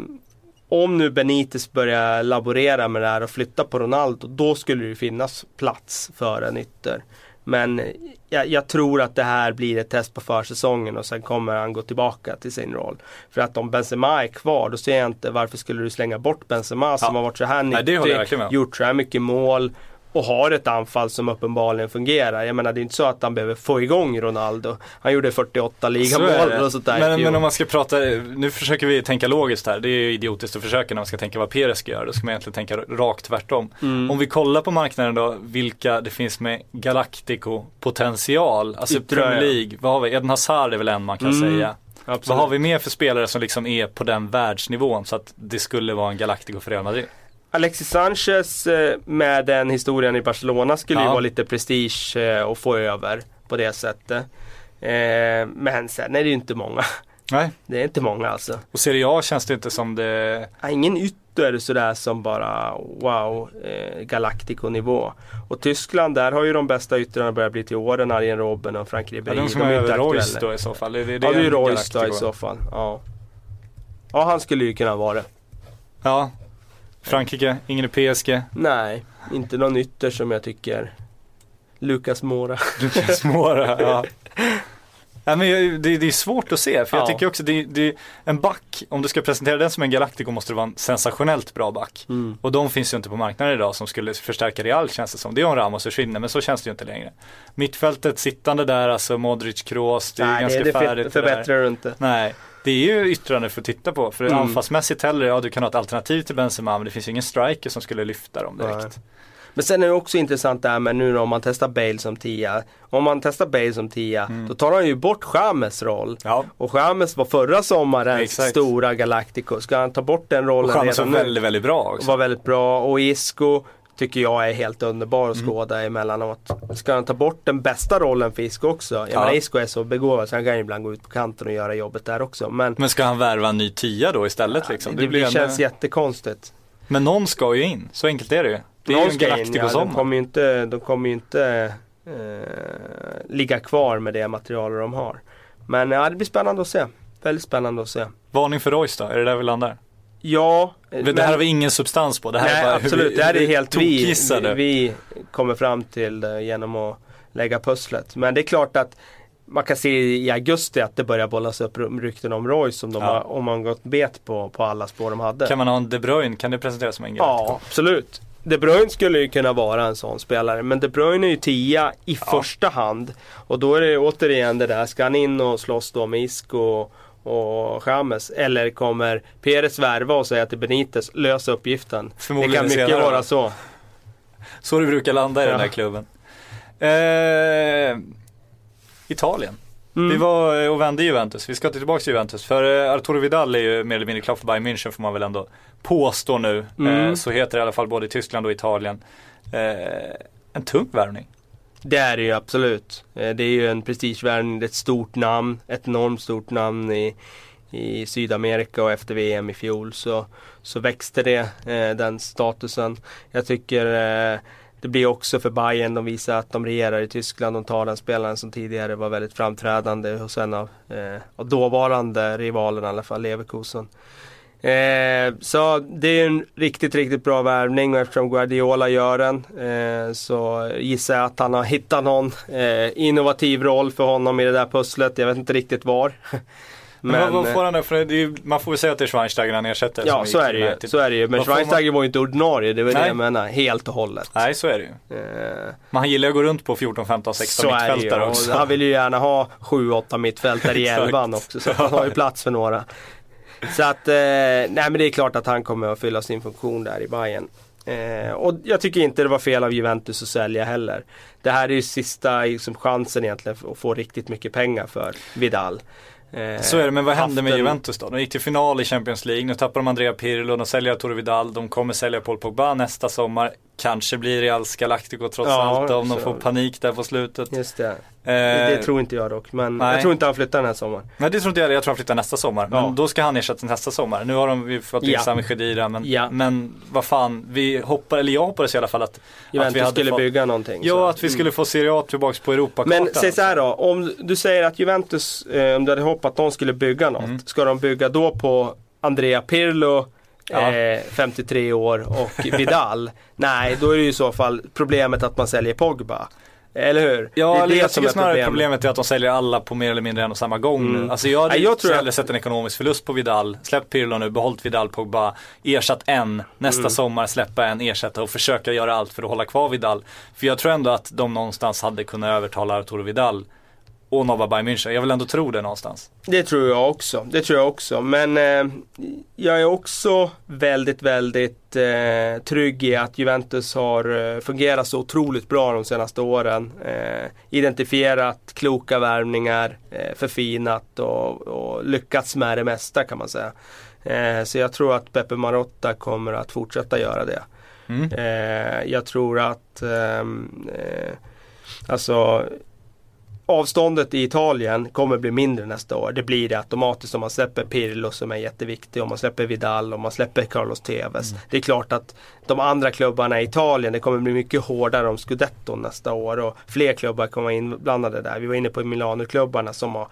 om nu Benitez börjar laborera med det här och flytta på Ronaldo, då skulle det ju finnas plats för en ytter. Men jag, jag tror att det här blir ett test på försäsongen och sen kommer han gå tillbaka till sin roll. För att om Benzema är kvar, då ser jag inte varför skulle du slänga bort Benzema som Ja. har varit så här nyttig, gjort så här mycket mål och har ett anfall som uppenbarligen fungerar. Jag menar det är inte så att han behöver få igång Ronaldo. Han gjorde 48 Så är ligamål och sånt där men, men om man ska prata, nu försöker vi tänka logiskt här. Det är ju idiotiskt att försöka när man ska tänka vad Perez ska göra. Då ska man egentligen tänka rakt tvärtom. Mm. Om vi kollar på marknaden då, vilka det finns med Galactico-potential. Alltså Premier ja. League, vad har vi? Eden Hazard är väl en man kan Mm. säga. Absolut. Vad har vi mer för spelare som liksom är på den världsnivån så att det skulle vara en Galactico för Real Madrid? Alexis Sanchez eh, med den historien i Barcelona skulle ju Ja. vara lite prestige eh, att få över på det sättet. Eh, men sen är det ju inte många. Nej, Det är inte många alltså. och Serie A känns det inte som det Ja, Ingen ytter sådär som bara wow, eh, Galactico-nivå. Och Tyskland, där har ju de bästa yttrarna börjat bli till åren, Arjen Robben och Frank Ja, Ribéry. de som De är över Royce då i så fall. Är det, Ja, det är ju Royce då i så fall. Ja. ja, han skulle ju kunna vara det. Ja. Frankrike, ingen i PSG. Nej, inte någon ytter som jag tycker. Lucas Mora. Småra, ja. Nej, men det, det är svårt att se, för jag Ja. tycker också det, det, en back, om du ska presentera den som en Galactico måste det vara en sensationellt bra back. Mm. Och de finns ju inte på marknaden idag som skulle förstärka Real känns det som. Det är om Ramos försvinner, men så känns det ju inte längre. Mittfältet sittande där, alltså Modric, Kroos, det är Nej, ganska det, det färdigt för, det förbättrar du inte. Nej, det är ju yttrande för att titta på. För Mm. anfallsmässigt heller, ja du kan ha ett alternativ till Benzema, men det finns ju ingen striker som skulle lyfta dem direkt. Nej. Men sen är det också intressant det här med nu om man testar Bale som tia. Om man testar Bale som tia, då tar han ju bort James roll. Mm. Ja. Och James var förra sommarens stora Galactico. Ska han ta bort den rollen Och James var redan nu? väldigt, väldigt bra också. var väldigt bra. Och Isco tycker jag är helt underbar Mm. att skåda emellanåt. Ska han ta bort den bästa rollen för Isco också? Jag Ja. menar Isco är så begåvad så han kan ju ibland gå ut på kanten och göra jobbet där också. Men Men ska han värva en ny tia då istället liksom? det, blir det känns jättekonstigt. Men någon ska ju in, så enkelt är det ju. Det är Någon ju en ska in, Galactico ja, de kommer ju inte, de kommer inte eh, ligga kvar med det material de har. Men ja, det blir spännande att se. Väldigt spännande att se. Varning för Royce då, är det där vi landar? Ja, det här har vi ingen substans på, det här nej, är bara absolut. vi, det här är helt vi, vi, vi kommer fram till det genom att lägga pusslet. Men det är klart att man kan se i augusti att det börjar bollas upp rykten om Royce om, de Ja. har, om man gått bet på, på alla spår de hade. Kan man ha en De Bruyne, kan det presenteras som en Galactico? Ja, absolut. De Bruyne skulle ju kunna vara en sån spelare, men De Bruyne är ju tia i första hand. Och då är det återigen det där, ska han in och slåss då med Isco och James? Eller kommer Perez värva och säga till Benitez, lösa uppgiften? Det kan mycket senare, vara va? så. Så det brukar landa i Ja. den där klubben. Eh, Italien. Mm. Vi var eh, och vände Juventus. Vi ska tillbaka till Juventus. För eh, Arturo Vidal är ju mer eller mindre klar för Bayern München får man väl ändå påstå nu. Mm. Eh, så heter det i alla fall både i Tyskland och Italien. Eh, en tung värvning. Det är det ju absolut. Eh, det är ju en prestigevärvning, det är ett stort namn, ett enormt stort namn i, i Sydamerika och efter VM i fjol så, så växte det, eh, den statusen. Jag tycker eh, det blir också för Bayern, de visar att de regerar i Tyskland, de tar den spelaren som tidigare var väldigt framträdande hos en av, eh, av dåvarande rivalerna i alla fall, Leverkusen. Eh, så det är en riktigt, riktigt bra värvning och eftersom Guardiola gör den eh, så gissar jag att han har hittat någon eh, innovativ roll för honom i det där pusslet. Jag vet inte riktigt var. Men, vad, vad eh, får han då? För det är, ju- man får väl säga att det är Schweinsteiger han ersätter. Ja, så är det ju. Så är det ju. Men Vad får man- Schweinsteiger var ju inte ordinarie, det var det Nej. jag menar. Helt och hållet. Nej, så är det ju. Eh, Men han gillar ju att gå runt på 14, 15, 16 så är det ju. mittfältare också. han vill ju gärna ha 7-8 mittfältare i elvan också. Så han har ju plats för några. Så att, eh, nej men det är klart att han kommer att fylla sin funktion där i Bayern. Eh, och jag tycker inte det var fel av Juventus att sälja heller. Det här är ju sista liksom, chansen egentligen att få riktigt mycket pengar för Vidal. Eh, Så är det, men vad hände med en- Juventus då? De gick till final i Champions League, nu tappar de Andrea Pirlo, de säljer Arturo Vidal, de kommer sälja Paul Pogba nästa sommar. Kanske blir Real Galactico trots Ja, allt om de får panik där på slutet. Just det. Eh, det. Det tror inte jag dock. Men nej. jag tror inte han flyttar den här sommaren. Nej det tror inte jag, jag tror han flyttar nästa sommar. Men Ja. då ska han ersättas nästa sommar. Nu har de vi fått in Ja. Sami Khedira men, Ja. men vad fan, vi hoppar, eller jag hoppades i alla fall att, att vi Juventus hade skulle fått, bygga någonting. Ja, så. att vi skulle få Serie A tillbaks på Europakartan. Men säg så här då, om du säger att Juventus, eh, om du hade hoppat att de skulle bygga något. Mm. Ska de bygga då på Andrea Pirlo, Ja. eh, 53 år och Vidal? Nej, då är det ju i så fall problemet att man säljer Pogba. Eller hur? Ja, det är det jag som tycker är snarare problemet. problemet är att de säljer alla på mer eller mindre en och samma gång Mm. nu. Alltså jag hade jag tror hellre att- sett en ekonomisk förlust på Vidal, släpp Pirlo nu, behållit Vidal, Pogba, ersatt en, nästa Mm. sommar släppa en, ersätta och försöka göra allt för att hålla kvar Vidal. För jag tror ändå att de någonstans hade kunnat övertala Arturo Vidal och nobba Bayern München. Jag vill ändå tro det någonstans. Det tror jag också. Det tror jag också. Men eh, jag är också väldigt, väldigt eh, trygg i att Juventus har eh, fungerat så otroligt bra de senaste åren. Eh, identifierat kloka värvningar, eh, förfinat och, och lyckats med det mesta kan man säga. Eh, så jag tror att Pepe Marotta kommer att fortsätta göra det. Mm. Jag tror att ehm, eh, alltså avståndet i Italien kommer bli mindre nästa år. Det blir det automatiskt om man släpper Pirlo som är jätteviktig, om man släpper Vidal, om man släpper Carlos Tevez. Det är klart att de andra klubbarna i Italien, det kommer bli mycket hårdare om Scudetto nästa år och fler klubbar kommer vara inblandade där. Vi var inne på Milano-klubbarna som har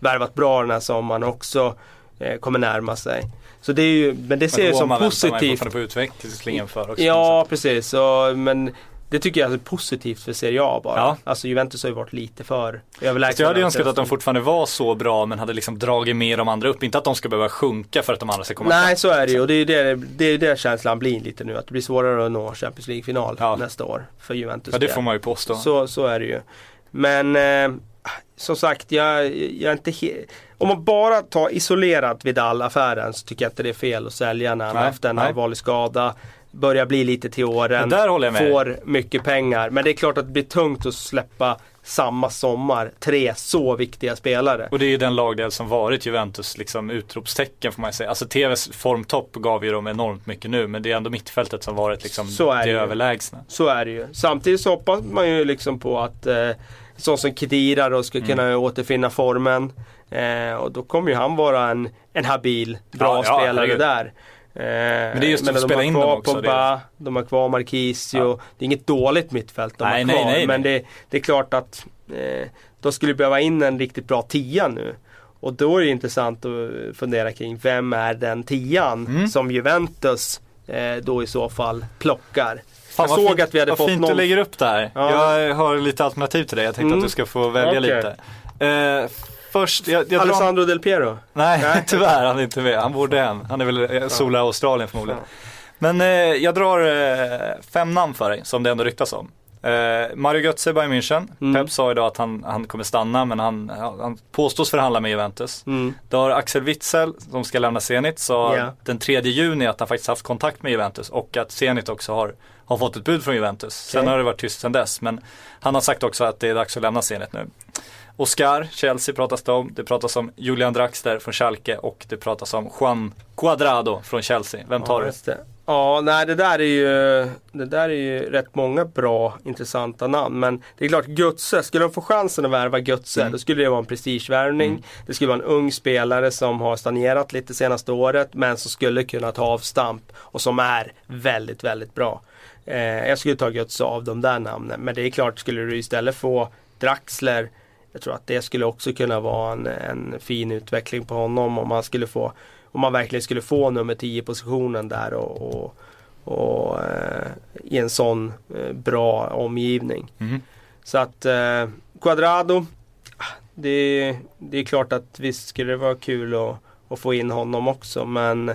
värvat bra den här sommaren också eh, kommer närma sig. Så det är ju, men det ser jag som väntar man positivt. på utvecklingen för också. Ja, precis. Så, men det tycker jag är positivt för Serie A bara. Ja. Alltså Juventus har ju varit lite för överlägsna. Jag hade önskat att de fortfarande var så bra men hade liksom dragit med de andra upp. Inte att de ska behöva sjunka för att de andra ska komma Nej, fram. så är det ju. Och det är ju det, det, är det känslan blir lite nu. Att det blir svårare att nå Champions League-final Ja. nästa år för Juventus. Ja det får man ju påstå. Så, så är det ju. Men eh, som sagt, jag, jag är inte he- Om man bara tar isolerat Vidal-affären så tycker jag inte det är fel att sälja när han har Nej, haft en allvarlig skada. Börjar bli lite till åren. Får mycket pengar. Men det är klart att det blir tungt att släppa samma sommar tre så viktiga spelare. Och det är ju den lagdel som varit Juventus liksom utropstecken får man säga. Alltså TVs formtopp gav ju dem enormt mycket nu men det är ändå mittfältet som varit liksom Så är det det överlägsna. Så är det ju. Samtidigt så hoppas man ju liksom på att eh, sån som Kedira då ska kunna Mm. återfinna formen. Eh, och då kommer ju han vara en, en habil, bra Ja, ja, spelare herregud. där. Eh, men det är just att de spela in dem också, Pogba, de har kvar Marquisio. Det är inget dåligt mittfält de Nej, har kvar. nej, nej. men det, det är klart att eh, de skulle behöva in en riktigt bra tia nu. Och då är det intressant att fundera kring vem är den tian Mm. som Juventus eh, då i så fall plockar. Fan, jag vad såg fint, att vi hade vad fått fint någon du lägger upp det här. Ja. Jag har lite alternativ till dig. Jag tänkte Mm. att du ska få välja Okej. lite. Eh, först, jag, jag drar... Alessandro Del Piero. Nej, tyvärr han är inte med. Han borde hem. Han är väl eh, sola Australien förmodligen. Men eh, jag drar eh, fem namn för dig som det ändå ryktas om. Eh, Mario Götze, Bayern München. Mm. Pep sa idag att han, han kommer stanna men han, han påstås förhandla med Juventus. Mm. Då har Axel Witzel som ska lämna Zenit sa Ja. den 3 juni att han faktiskt haft kontakt med Juventus och att Zenit också har, har fått ett bud från Juventus. Sen Okej. har det varit tyst sen dess men han har sagt också att det är dags att lämna Zenit nu. Oscar, Chelsea pratas det om. Det pratas om Julian Draxler från Schalke och det pratas om Juan Cuadrado från Chelsea. Vem tar Ja, du? Ja, nej det där är ju Det där är ju rätt många bra intressanta namn. Men det är klart Götze, skulle de få chansen att värva Götze Mm. då skulle det vara en prestigevärvning. Det skulle vara en ung spelare som har stagnerat lite senaste året men som skulle kunna ta avstamp och som är väldigt, väldigt bra. Eh, jag skulle ta Götze av de där namnen. Men det är klart, skulle du istället få Draxler jag tror att det skulle också kunna vara en, en fin utveckling på honom om man skulle få om man verkligen skulle få nummer 10 positionen där och, och, och eh, i en sån eh, bra omgivning. Mhm. Så att eh, Quadrado det, det är klart att visst skulle det vara kul att, att få in honom också men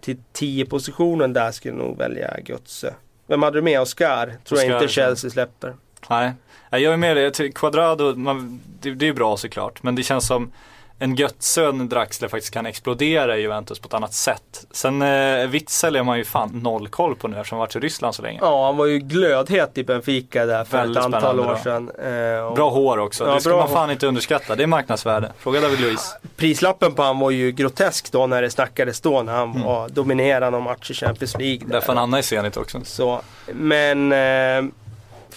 till 10 positionen där skulle jag nog välja Götze. Vem hade du med? Oscar? Tror jag Oscar, inte Chelsea släpper. Nej, jag är med dig. Quadrado, man, det, det är bra såklart. Men det känns som en Götze och en Draxler faktiskt kan explodera i Juventus på ett annat sätt. Sen eh, Witzel är man ju fan noll koll på nu eftersom han varit i Ryssland så länge. Ja, han var ju glödhet i Benfica där för Väldigt ett antal år sedan. Eh, och Bra hår också, Ja, det ska man hår. fan inte underskatta. Det är marknadsvärde. Fråga David Luiz. Prislappen på han var ju grotesk då när det snackades då när han var dominerande någon match i Champions League. där. Därför han hamnar i Zenit också. Så, men eh,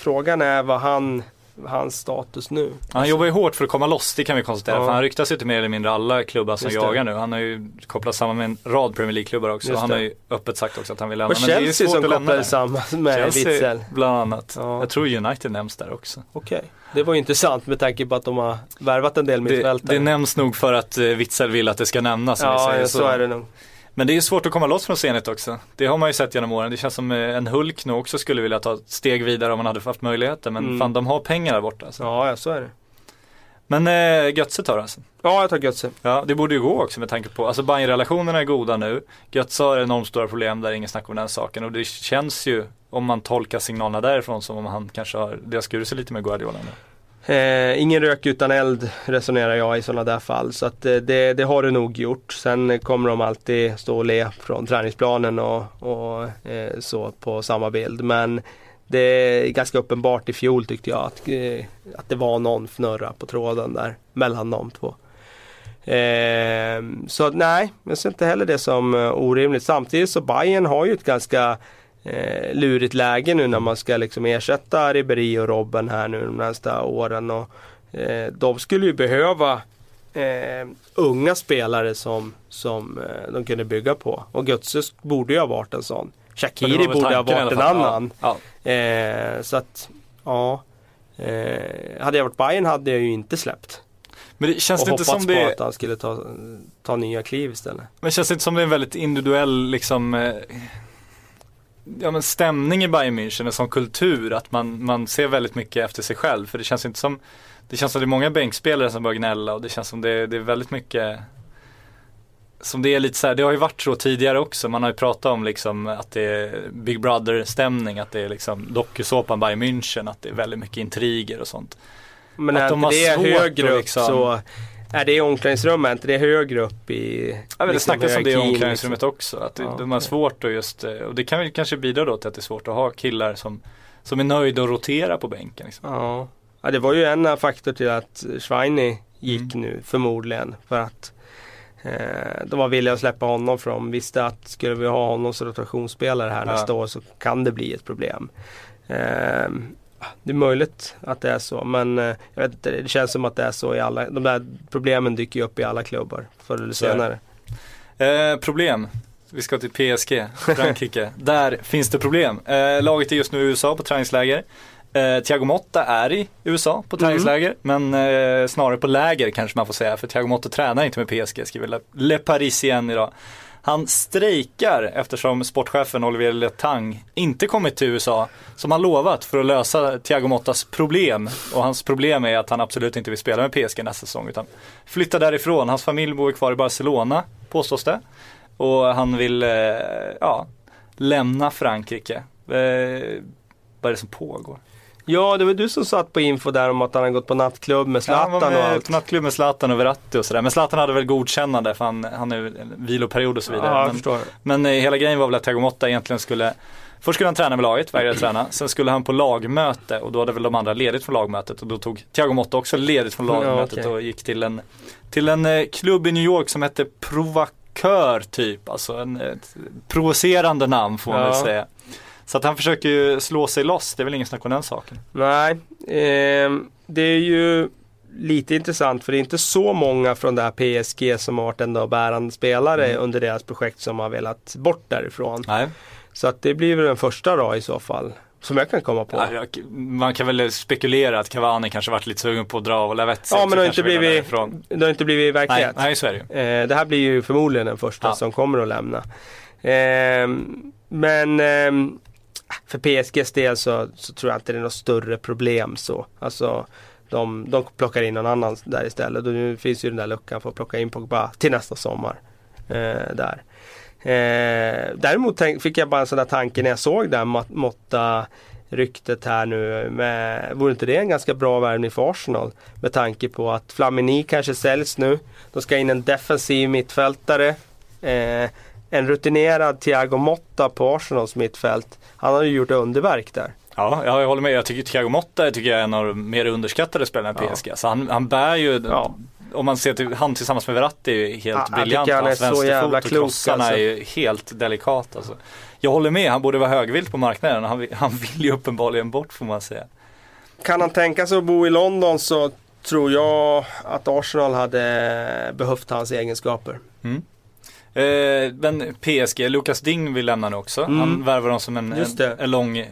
frågan är vad han, hans status nu. Han jobbar ju hårt för att komma loss, det kan vi konstatera. Ja. För han ryktas ju till mer eller mindre alla klubbar som det. jagar nu. Han har ju kopplat samman med en rad Premier League-klubbar också. Just han det. har ju öppet sagt också att han vill lämna. Och Men det är ju Chelsea som kopplades samman med Chelsea Witzel. bland annat. Ja. Jag tror United nämns där också. Okej, det var ju intressant med tanke på att de har värvat en del Det, mittfältare. det nämns nog för att eh, Witzel vill att det ska nämnas. som vi ja, säger. ja, så är det nog. Men det är svårt att komma loss från Zenit också. Det har man ju sett genom åren. Det känns som eh, en Hulk nog också skulle vilja ta ett steg vidare om man hade haft möjligheter. Men Mm. fan de har pengar där borta. Alltså. Ja, så är det. Men eh, Götze tar alltså. Ja, jag tar Götze. Ja, det borde ju gå också med tanke på, alltså Bayern-relationerna är goda nu. Götze har enormt stora problem, där är ingen snack om den saken. Och det känns ju, om man tolkar signalerna därifrån, som om han kanske har, det har skurit sig lite med Guardiola nu. Eh, ingen rök utan eld resonerar jag i sådana där fall. Så att eh, det, det har det nog gjort. Sen kommer de alltid stå och le från träningsplanen och, och eh, så på samma bild. Men det är ganska uppenbart i fjol tyckte jag att, eh, att det var någon fnurra på tråden där mellan de två. Eh, så nej, jag ser inte heller det som eh, orimligt. Samtidigt så Bayern har ju ett ganska eh, lurigt läge nu när man ska liksom ersätta Ribéry och Robben här nu de nästa åren. Och, eh, de skulle ju behöva eh, unga spelare som, som eh, de kunde bygga på. Och Götze borde ju ha varit en sån. Shakiri borde ha varit en annan. Ja, ja. Eh, så att, ja. Eh, hade jag varit Bayern hade jag ju inte släppt. Men det känns och det inte som det på att han skulle ta, ta nya kliv istället. men känns det inte som det är en väldigt individuell liksom Ja men stämning i Bayern München, en sån kultur att man, man ser väldigt mycket efter sig själv. För det känns inte som Det känns som det är många bänkspelare som börjar gnälla och det känns som det, det är väldigt mycket Som det är lite så här, det har ju varit så tidigare också. Man har ju pratat om liksom att det är Big Brother-stämning, att det är liksom dokusåpan Bayern München, att det är väldigt mycket intriger och sånt. Men Att är de har det svårt högre upp liksom- så är det i omklädningsrummet, är det högre upp i Ja, men det liksom snackas om det i omklädningsrummet också. Att det, Ja, de har svårt att just, eh, och det kan ju kanske bidra då till att det är svårt att ha killar som, som är nöjda att rotera på bänken. Liksom. Ja. ja, det var ju en faktor till att Schweini gick Mm. nu förmodligen. För att eh, de var villiga att släppa honom för de visste att skulle vi ha honom som rotationsspelare här Ja. nästa år så kan det bli ett problem. Eh, det är möjligt att det är så men eh, jag vet inte, det känns som att det är så i alla, de där problemen dyker ju upp i alla klubbar förr eller senare. Eh, problem. Vi ska till PSG, Frankrike. Där finns det problem. Eh, laget är just nu i USA på träningsläger. Eh, Thiago Motta är i USA på träningsläger, men eh, snarare på läger kanske man får säga. För Thiago Motta tränar inte med PSG, skriver Le, Le Parisien idag. Han strejkar eftersom sportchefen Olivier Letang inte kommit till USA som han lovat för att lösa Thiago Mottas problem. Och hans problem är att han absolut inte vill spela med PSG nästa säsong utan flytta därifrån. Hans familj bor kvar i Barcelona påstås det. Och han vill, eh, ja, lämna Frankrike. Eh, vad är det som pågår? Ja, det var du som satt på info där om att han har gått på nattklubb med Ja, han var Zlatan och med allt. nattklubb med Zlatan och Verratti och sådär. Men Zlatan hade väl godkännande för han, han är viloperiod och så vidare. Ja, jag men, förstår. men eh, hela grejen var väl att Thiago Motta egentligen skulle Först skulle han träna med laget, vägrade träna. Sen skulle han på lagmöte och då hade väl de andra ledigt från lagmötet. Och då tog Thiago Motta också ledigt från Ja, lagmötet okej. och gick till en, till en eh, klubb i New York som hette Provakör typ. Alltså en, ett provocerande namn får man Ja. väl säga. Så att han försöker ju slå sig loss, det är väl ingen snack om den saken. Nej, ehm, det är ju lite intressant för det är inte så många från det här PSG som har varit ändå bärande spelare Mm. under deras projekt som har velat bort därifrån. Nej. Så att det blir väl den första då i så fall. Som jag kan komma på. Ja, man kan väl spekulera att Cavani kanske varit lite sugen på att dra och Lavetzi Ja men det har inte blivit, det har inte blivit Nej, verklighet. nej, så är det ju. Eh, det här blir ju förmodligen den första Ja. som kommer att lämna. Ehm, men ehm, för PSGs del så, så tror jag inte det är något större problem så. Alltså de, de plockar in någon annan där istället. Och nu finns ju den där luckan för att plocka in Pogba till nästa sommar. Eh, där. Eh, däremot tänk, fick jag bara en sån där tanke när jag såg det här Motta ryktet här nu. Med, vore inte det en ganska bra värvning för Arsenal? Med tanke på att Flamini kanske säljs nu. De ska in en defensiv mittfältare. Eh, en rutinerad Thiago Motta på Arsenals mittfält. Han har ju gjort underverk där. Ja, jag håller med. Jag tycker Thiago Motta tycker jag är en av de mer underskattade spelarna i Ja. PSG. Så han, han bär ju, Ja. om man ser till han tillsammans med Verratti är ju helt Ja, jag briljant. han är så jävla klok, krossarna alltså. är ju helt delikat alltså. Jag håller med, han borde vara högvilt på marknaden. Han, han vill ju uppenbarligen bort får man säga. Kan han tänka sig att bo i London så tror jag att Arsenal hade behövt hans egenskaper. Eh, men PSG, Lucas Ding vill lämna nu också. Mm. Han värvar dem som en, en, en lång,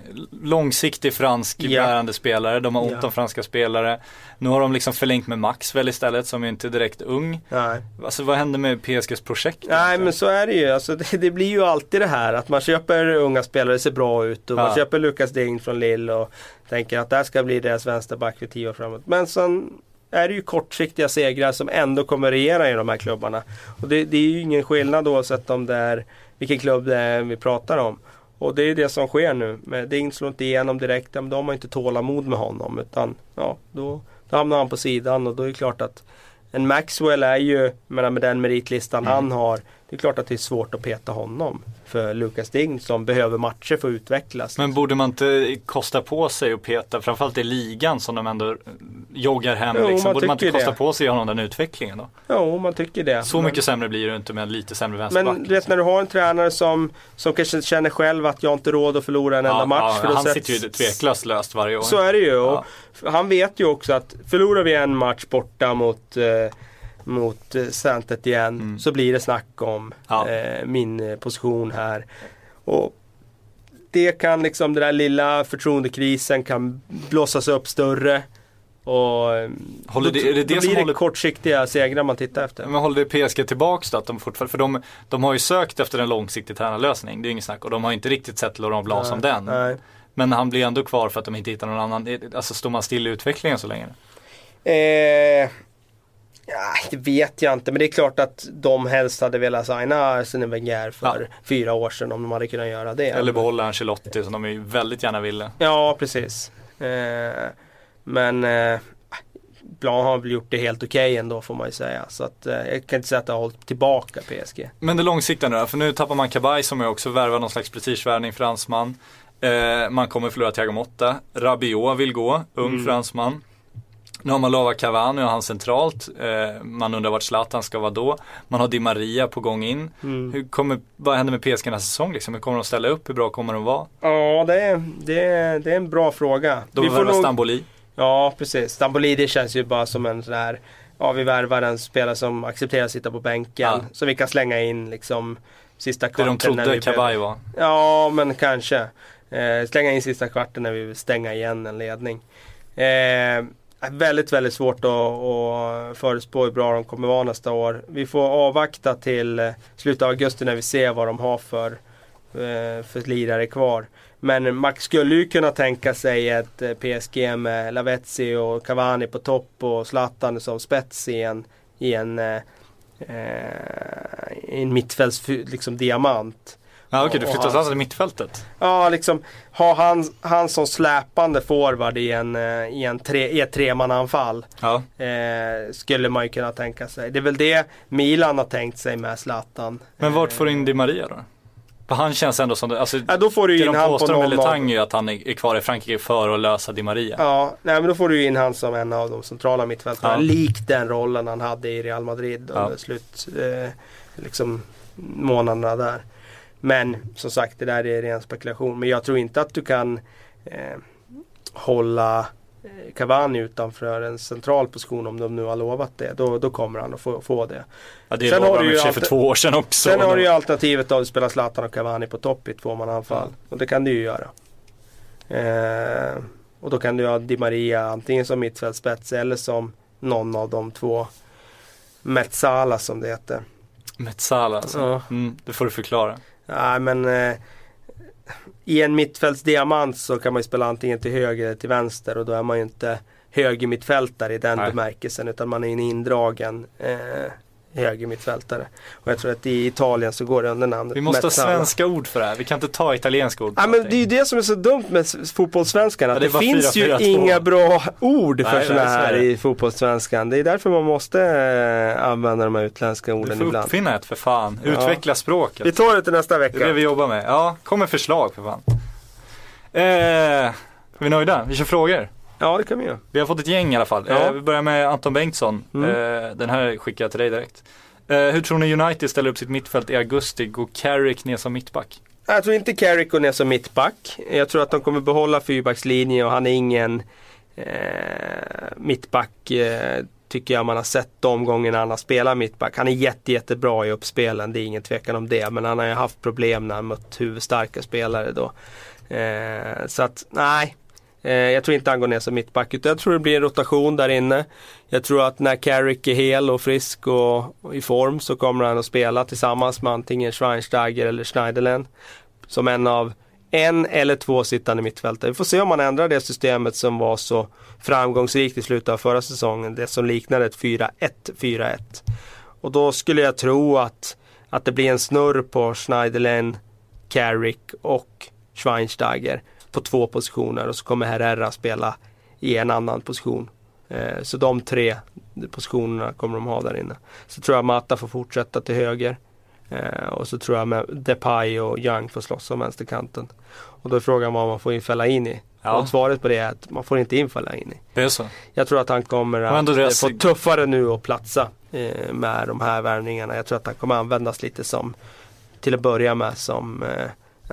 långsiktig fransk Ja. bärande spelare. De har ont Ja. om franska spelare. Nu har de liksom förlängt med Maxwell istället som är inte direkt ung. Nej. Alltså vad händer med PSGs projekt? Nej egentligen? men så är det ju. Alltså, det, det blir ju alltid det här att man köper unga spelare, ser bra ut och man Ja. köper Lukas Ding från Lille och tänker att det här ska bli deras vänsterback för tio år framåt. Men sen är det ju kortsiktiga segrar som ändå kommer regera i de här klubbarna. Och det, det är ju ingen skillnad oavsett om det är vilken klubb det är vi pratar om. Och det är det som sker nu. Men Ding slår inte igenom direkt, men då har inte tålamod med honom. Utan ja, då, då hamnar han på sidan och då är det klart att en Maxwell är ju, menar, med den meritlistan Mm. han har, det är klart att det är svårt att peta honom. För Lucas Ding som behöver matcher för att utvecklas. Men borde man inte kosta på sig och peta, framförallt i ligan som de ändå joggar hem Jo, liksom. man Borde man inte kosta det. på sig att honom den utvecklingen då? Jo, man tycker det. Så Men- mycket sämre blir det inte med en lite sämre vänsterback. Men du vet när du har en tränare som, som kanske känner själv att jag inte råd att förlora en enda ja, match. ja, för han sätts- sitter ju tveklöst löst varje år. Så är det ju. Ja. Han vet ju också att förlorar vi en match borta mot, eh, mot eh, Santet igen Mm. så blir det snack om Ja. eh, min eh, position här. Och det kan liksom, den där lilla förtroendekrisen kan blåsas upp större. Och eh, Håller det- är det det blir det håller- kortsiktiga segrar man tittar efter. Men håller det PSG tillbaks då? Att de fortfarande, för de, de har ju sökt efter en långsiktig tränarlösning, det är inget snack. Och de har inte riktigt sett Laurent Blanc som den. Nej. Men han blir ändå kvar för att de inte hittar någon annan. Alltså står man still i utvecklingen så länge? Eh, ja, det vet jag inte men det är klart att de helst hade velat signa Arsene Wenger för Ja. fyra år sedan om de hade kunnat göra det. Eller behålla Ancelotti som de ju väldigt gärna ville. Ja precis. Eh, men eh, Blanc har väl gjort det helt okej ändå får man ju säga. Så att, eh, jag kan inte säga att det har hållit tillbaka PSG. Men det långsiktiga nu då? För nu tappar man Kabay som är också värvar någon slags prestigevärvning fransman. Eh, man kommer förlora Thiago Motta. Rabiot vill gå, ung Mm. fransman. Nu har man lovat Cavani och han centralt. Eh, man undrar vart Zlatan ska vara då. Man har Di Maria på gång in. Mm. Hur kommer, vad händer med PSG nästa säsong liksom? Hur kommer de ställa upp? Hur bra kommer de vara? Ja det är, det, är, det är en bra fråga. De värvar Stamboli. Ja precis. Stambolidi känns ju bara som en sån här Ja vi värvar en spelare som accepterar att sitta på bänken. Ja. Som vi kan slänga in liksom Sista Det kvarten. de när trodde vi Kabay var. Ja men kanske. Eh, slänga in sista kvarten när vi vill stänga igen en ledning. Eh, väldigt väldigt svårt att, att förutspå hur bra de kommer vara nästa år. Vi får avvakta till eh, slutet av augusti när vi ser vad de har för, eh, för lirare kvar. Men Max skulle ju kunna tänka sig ett eh, PSG med Lavezzi och Cavani på topp och Zlatan som spets i en, i en, eh, en mittfälts liksom, diamant. Ja okej, du Och flyttar han till mittfältet. Ja, liksom ha han, han som släpande forward i, en, eh, i, en tre, i ett tremananfall. Ja. Eh, skulle man ju kunna tänka sig. Det är väl det Milan har tänkt sig med Zlatan. Men vart Eh, får du in Di Maria då? För han känns ändå som, alltså, Ja, då får du det in de han på påstår av, Letang är att han är kvar i Frankrike för att lösa Di Maria. Ja, nej men då får du in han som en av de centrala mittfältarna. Ja. Likt den rollen han hade i Real Madrid Ja. under slut, eh, liksom månaderna där. Men som sagt, det där är ren spekulation. Men jag tror inte att du kan eh, hålla eh, Cavani utanför en central position om de nu har lovat det. Då, då kommer han att få, få det. Ja, det Sen har lovade och för två år sedan också. Sen har du ju alternativet att spela Zlatan och Cavani på topp i tvåmananfall. Ja. Och det kan du ju göra. Eh, och då kan du ha Di Maria antingen som mittfältspets eller som någon av de två Metsala som det heter. Metsala alltså. Ja. Mm, det får du förklara. Nej men eh, i en mittfältsdiamant så kan man ju spela antingen till höger eller till vänster och då är man ju inte högermittfältare i den Nej. bemärkelsen utan man är en indragen eh, högermittfältare. Och jag tror att i Italien så går det under namnet Vi måste ha svenska ord för det här. Vi kan inte ta italienska ord. Ja men det är ju det som är så dumt med fotbollssvenskan. Att Ja, det det, finns ju 4-4-2. inga bra ord för sådana här i fotbollssvenskan. Det är därför man måste eh, använda de här utländska Du orden får ibland. uppfinna ett för fan. Ja. Utveckla språket. Vi tar det till nästa Det är det vecka. vi jobbar med. Ja, kom med förslag för fan. Eh, är vi nöjda? Vi kör frågor. Ja det kan vi göra. Vi har fått ett gäng i alla fall. Ja. Eh, vi börjar med Anton Bengtsson. Mm. Eh, den här skickar jag till dig direkt. Eh, hur tror ni United ställer upp sitt mittfält i augusti? Går Carrick ner som mittback? Jag tror inte Carrick går ner som mittback. Jag tror att de kommer behålla fyrbackslinjen och han är ingen eh, mittback eh, tycker jag man har sett de gångerna han har spelat mittback. Han är jätte, jättebra i uppspelen, det är ingen tvekan om det. Men han har ju haft problem när han mött huvudstarka spelare då. Eh, så att nej, Eh, jag tror inte han går ner som mittback. Utan jag tror det blir en rotation där inne. Jag tror att när Carrick är hel och frisk och, i form så kommer han att spela tillsammans med antingen Schweinsteiger eller Schneiderlin. Som en av en eller två sittande mittfältare. Vi får se om man ändrar det systemet som var så framgångsrikt i slutet av förra säsongen. Det som liknade ett 4-1-4-1. Och då skulle jag tro att, att det blir en snurr på Schneiderlin, Carrick och Schweinsteiger på två positioner och så kommer Herrera spela i en annan position. Eh, så de tre positionerna kommer de ha där inne. Så tror jag Mata får fortsätta till höger. Eh, och så tror jag med Depay och Young får slåss om vänsterkanten. Och då är frågan vad man får in Fellaini. Ja. Och svaret på det är att man får inte in Fellaini. Det är så. Jag tror att han kommer att eh, få tuffare nu att platsa eh, med de här värvningarna. Jag tror att han kommer användas lite som till att börja med som eh,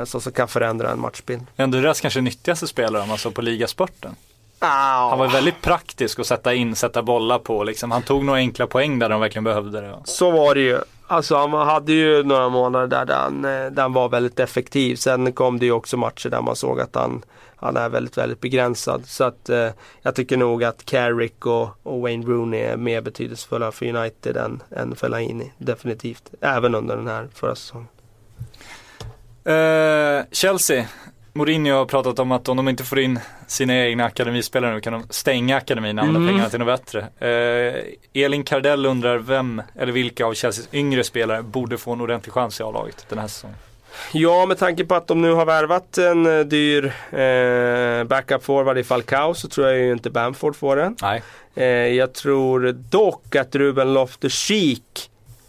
sån som kan förändra en matchbild. Deras kanske nyttigaste spelare om man såg på ligaspurten. Ah, Han var väldigt praktisk att sätta in, sätta bollar på liksom. Han tog några enkla poäng där de verkligen behövde det. Så var det ju. Alltså han hade ju några månader där, där, han, eh, där han var väldigt effektiv. Sen kom det ju också matcher där man såg att han, han är väldigt, väldigt begränsad. Så att eh, jag tycker nog att Carrick och, och Wayne Rooney är mer betydelsefulla för United än, än Fellaini. Definitivt. Även under den här förra säsongen. Eh, Chelsea. Mourinho har pratat om att om de inte får in sina egna akademispelare nu kan de stänga akademin och använda Mm. pengarna till något bättre. Eh, Elin Kardell undrar vem eller vilka av Chelseas yngre spelare borde få en ordentlig chans i A-laget den här säsongen. Ja, med tanke på att de nu har värvat en eh, dyr eh, backup forward i Falcao så tror jag ju inte Bamford får den. Nej. Eh, jag tror dock att Ruben Loftus-Cheek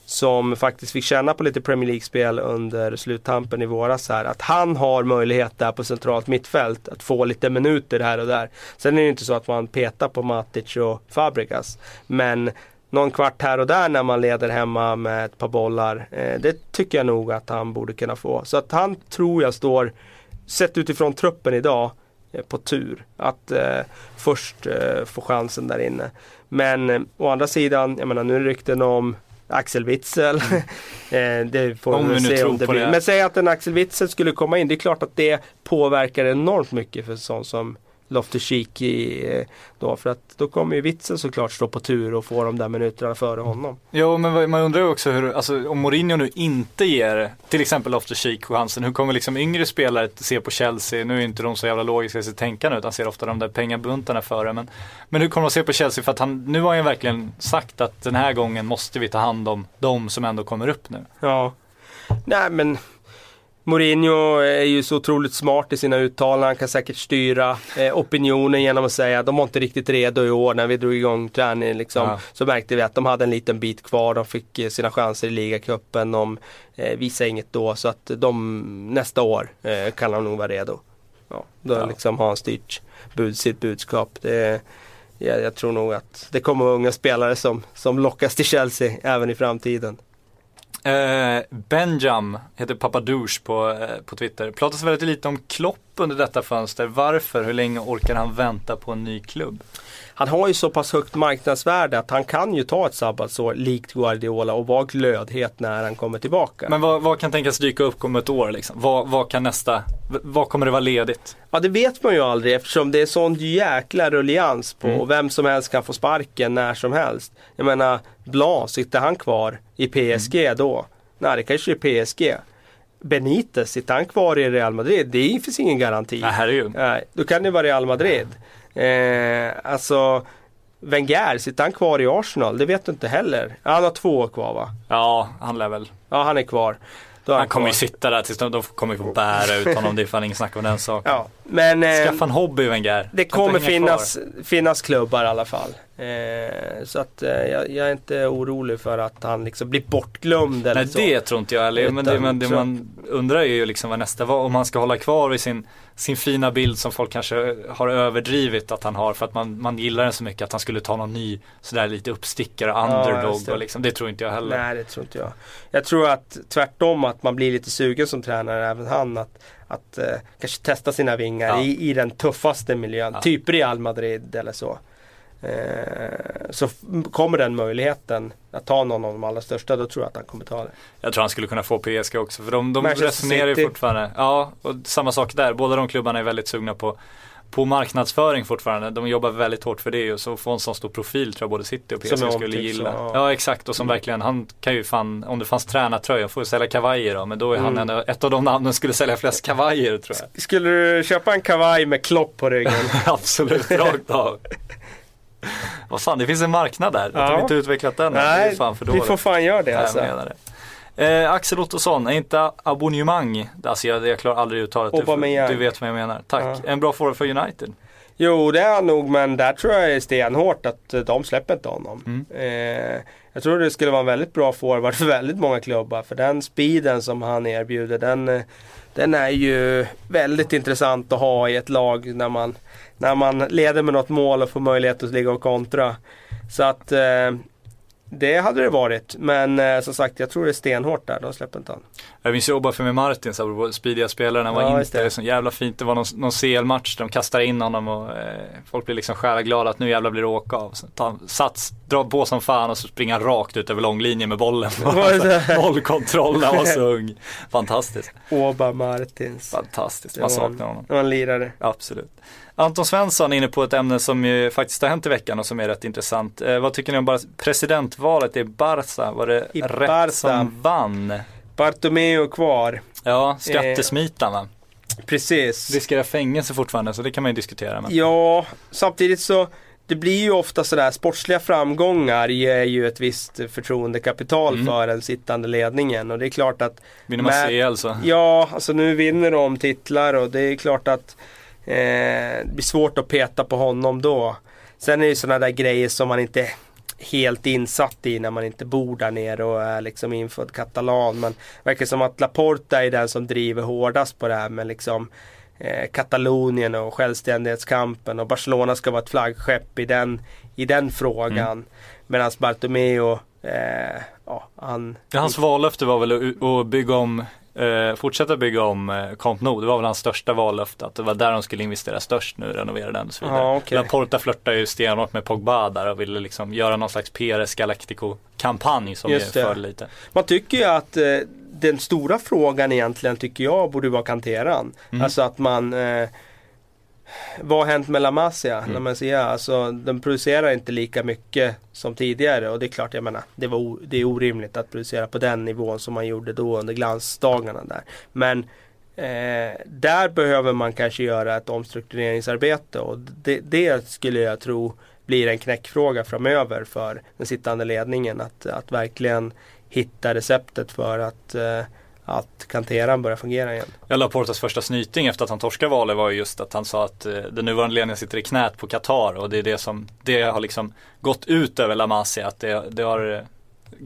som faktiskt fick känna på lite Premier League-spel under sluttampen i våras här. Att han har möjlighet där på centralt mittfält att få lite minuter här och där. Sen är det ju inte så att man petar på Matic och Fabregas. Men någon kvart här och där när man leder hemma med ett par bollar. Eh, det tycker jag nog att han borde kunna få. Så att han tror jag står, sett utifrån truppen idag, eh, på tur. Att eh, först eh, få chansen där inne. Men eh, å andra sidan, jag menar nu är det rykten om Axel Witzel. eh, det får Om vi se om det blir. det. Men säg att en Axel Witzel skulle komma in. Det är klart att det påverkar enormt mycket för sån som Loftus-Cheek i, eh, då. För att då kommer ju Witzel såklart stå på tur och få de där minuterna före honom. Jo men man undrar ju också hur, alltså om Mourinho nu inte ger till exempel Loftus-Cheek chansen, hur kommer liksom yngre spelare att se på Chelsea? Nu är inte de så jävla logiska i sitt tänkande utan ser ofta de där pengabuntarna före. Men, men hur kommer de se på Chelsea? För att han, nu har han ju verkligen sagt att den här gången måste vi ta hand om de som ändå kommer upp nu. Ja. Nej men Mourinho är ju så otroligt smart i sina uttalanden. Han kan säkert styra eh, opinionen genom att säga att de var inte riktigt redo i år när vi drog igång träningen. Liksom, Ja. Så märkte vi att de hade en liten bit kvar. De fick eh, sina chanser i ligacupen. De eh, visade inget då så att de nästa år eh, kan de nog vara redo. Ja, då Ja. liksom har han styrt bud, sitt budskap. Det, jag, jag tror nog att det kommer unga spelare som, som lockas till Chelsea även i framtiden. Eh, Benjam heter Papadouche på, eh, på Twitter. Pratas väldigt lite om Klopp under detta fönster. Varför? Hur länge orkar han vänta på en ny klubb? Han har ju så pass högt marknadsvärde att han kan ju ta ett sabbatsår likt Guardiola och vara glödhet när han kommer tillbaka. Men vad, vad kan tänkas dyka upp om ett år liksom? Vad, vad kan nästa, vad kommer det vara ledigt? Ja det vet man ju aldrig eftersom det är sån jäkla rullians på Mm. och vem som helst kan få sparken när som helst. Jag menar, Blanc, sitter han kvar i PSG Mm. då? Nej det kanske är PSG. Benitez, sitter han kvar i Real Madrid? Det finns ingen garanti. Nej, herregud. Nej, då kan det vara Real Madrid. Eh, alltså Wenger, sitter han kvar i Arsenal? Det vet du inte heller. Han har två år kvar va? Ja, han lär väl. Ja han är kvar. Då är Han kommer ju sitta där tills de, de kommer få bära ut honom. Det är fan ingen snack om den saken. Ja, men eh, Skaffa en hobby Wenger. det kommer finnas, finnas klubbar i alla fall. Eh, så att eh, jag, jag är inte orolig för att han liksom blir bortglömd eller Nej så. det tror inte jag heller. Men det, men det man undrar är ju liksom vad nästa var. Om han ska hålla kvar vid sin, sin fina bild som folk kanske har överdrivit att han har. För att man, man gillar den så mycket att han skulle ta någon ny sådär lite uppstickare, Ja, underdog det. och liksom. Det tror inte jag heller. Nej det tror inte jag. Jag tror att tvärtom att man blir lite sugen som tränare, även han, att, att eh, kanske testa sina vingar Ja. i, i den tuffaste miljön. Ja. Typ Real Madrid eller så. Eh, så kommer den möjligheten att ta någon av de allra största, då tror jag att han kommer ta det. Jag tror han skulle kunna få PSG också. För de, de resonerar ju fortfarande. Ja, och samma sak där. Båda de klubbarna är väldigt sugna på på marknadsföring fortfarande. De jobbar väldigt hårt för det och så få en sån stor profil tror jag både City och PSG Som skulle gilla. så, ja. Ja exakt och som verkligen, han kan ju fan, om det fanns tränartröja, får ju sälja kavajer då. Men då är han Mm. en, ett av de namnen skulle sälja flest kavajer tror jag. Skulle du köpa en kavaj med klopp på ryggen? Absolut, rakt av. Vad fan, det finns en marknad där. Att Ja. de inte utvecklat den. Nej, vi får fan göra det alltså. det. Eh, Axel Ottosson, är inte abonnemang, alltså jag, jag klarar aldrig uttalet. Du, du vet vad jag menar. Tack. Ja. En bra forward för United. Jo det är han nog men där tror jag är stenhårt att eh, de släpper inte honom. Mm. Eh, jag tror det skulle vara en väldigt bra forward för väldigt många klubbar. För den speeden som han erbjuder den, eh, den är ju väldigt intressant att ha i ett lag när man, när man leder med något mål och får möjlighet att ligga och kontra. Så att eh, det hade det varit. Men eh, som sagt jag tror det är stenhårt där. De släpper inte han. Jag minns ju Obafemi med Martins, apropå speediga spelare, han Ja, var just inte så jävla fint. Det var någon, någon CL-match där de kastar in honom och eh, folk blir liksom själaglada att nu jävla blir det åka av. Så tar han sats, drar på som fan och så springer han rakt ut över långlinjen med bollen. Var det så? Noll kontroll när han var så ung. Fantastiskt. Oba Martins. Fantastiskt, man saknar honom. Det var en lirare. Absolut. Anton Svensson är inne på ett ämne som ju faktiskt har hänt i veckan och som är rätt intressant. Eh, vad tycker ni om bara presidentvalet i Barca? Var det I rätt Barca. som vann? Bartomeu kvar. Ja, skattesmitan va? Precis. Riskerar fängelse fortfarande så det kan man ju diskutera. Men... Ja, samtidigt så det blir ju ofta sådär sportsliga framgångar ger ju ett visst förtroendekapital Mm. för den sittande ledningen och det är klart att Vinner man Men- CL så. Ja, alltså nu vinner de titlar och det är klart att eh, det blir svårt att peta på honom då. Sen är det ju sådana där grejer som man inte helt insatt i när man inte bor där nere och är liksom infödd katalan. Men det verkar som att Laporta är den som driver hårdast på det här med liksom eh, Katalonien och självständighetskampen och Barcelona ska vara ett flaggskepp i den, i den frågan. Mm. Medan Bartomeu, eh, ja han... Hans vallöfte var väl att bygga om, eh, fortsätta bygga om eh, Camp Nou. Det var väl hans största vallöfte. Att det var där de skulle investera störst nu, renovera den och så vidare. Ja, okej. Laporta flörtade ju stenhårt med Pogba där och ville liksom göra någon slags PRS Galactico-kampanj som ju Just det. lite. Man tycker ju att eh, den stora frågan egentligen tycker jag borde vara kanteran. Mm. Alltså att man eh, vad har hänt med La Masia? Mm. La Masia alltså, den producerar inte lika mycket som tidigare och det är klart, jag menar, det, var det är orimligt att producera på den nivån som man gjorde då under glansdagarna där. Men eh, där behöver man kanske göra ett omstruktureringsarbete och det, det skulle jag tro blir en knäckfråga framöver för den sittande ledningen att, att verkligen hitta receptet för att, eh, att kanteran börjar fungera igen. Ja, Laportas första snyting efter att han torskade valet var ju just att han sa att eh, den nuvarande ledningen sitter i knät på Qatar och det är det som, det har liksom gått ut över La Masia, att det, det har eh,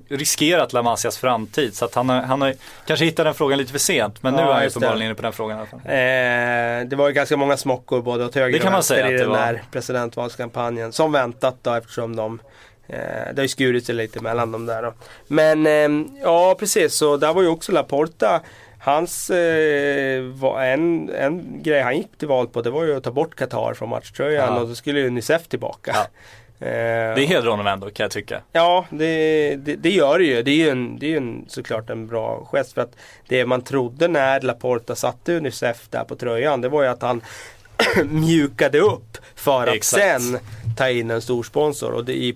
riskerat La Masias framtid. Så att han har, han har kanske hittat den frågan lite för sent, men nu Ja, är han uppenbarligen inne på den frågan i alla fall. Eh, det var ju ganska många smockor både åt höger Det kan och vänster i den var. där presidentvalskampanjen. Som väntat då eftersom de det har ju skurit sig lite mellan dem där då. Men eh, ja precis, så där var ju också Laporta Hans, eh, var en, en grej han gick till val på det var ju att ta bort Qatar från matchtröjan Ja. och så skulle ju Unicef tillbaka. Ja. Eh, Det hedrar honom ändå kan jag tycka. Ja, det, det, det gör det ju. Det är ju, en, det är en, såklart en bra gest. För att det man trodde när Laporta satte Unicef där på tröjan, det var ju att han mjukade upp för att Exakt. sen ta in en stor sponsor. Och det, i,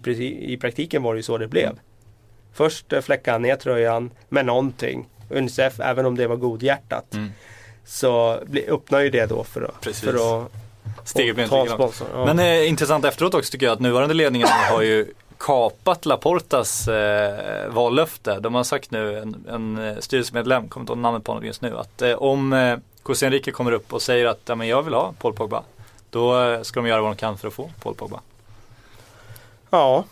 i praktiken var det ju så det blev. Först eh, fläckade han ner tröjan med någonting. Unicef, även om det var godhjärtat. Mm. Så öppnar ju det då för att, Precis. för att Steget blir inte sponsor. Ja. Men eh, intressant efteråt också tycker jag att nuvarande ledningen har ju kapat Laportas eh, vallöfte. De har sagt nu, en, en eh, styrelsemedlem, kommer inte ihåg namnet på honom just nu, att eh, om eh, José Enrique kommer upp och säger att ja, men jag vill ha Paul Pogba, då eh, ska de göra vad de kan för att få Paul Pogba. ja.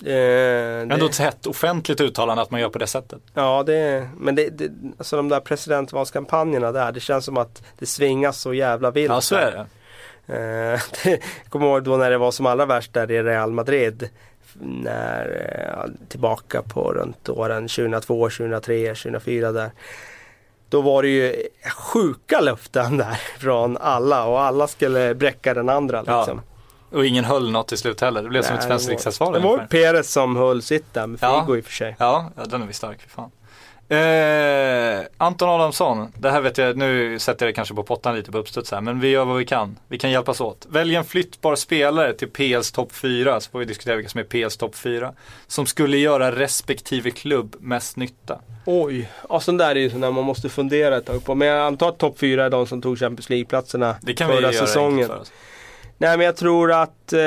Eh, det- Ändå ett hett offentligt uttalande att man gör på det sättet. Ja, det, men det, det, alltså de där presidentvalskampanjerna där, det känns som att det svingas så jävla vilt. Ja, så är det. Eh, det, kommer ihåg då när det var som allra värst där i Real Madrid. När, eh, tillbaka på runt åren 2002, 2003, 2004 där. Då var det ju sjuka löften där från alla och alla skulle bräcka den andra Ja. liksom. Och ingen höll något till slut heller. Det blev som ett Nej, svenskt det var- riksdagsval Det var ungefär. Perez som höll sitt där med Ja. Figo i och för sig. Ja, ja, den är vi stark, för fan. Eh, Anton Adamsson, det här vet jag, nu sätter jag det kanske på pottan lite på uppstuds här, men vi gör vad vi kan. Vi kan hjälpas åt. Välj en flyttbar spelare till PLs topp 4, så får vi diskutera vilka som är PLs topp 4. Som skulle göra respektive klubb mest nytta. Oj, ja sån där är ju sån där man måste fundera ett tag på. Men jag antar att topp 4 är de som tog Champions League-platserna förra säsongen. för. Nej men jag tror att eh,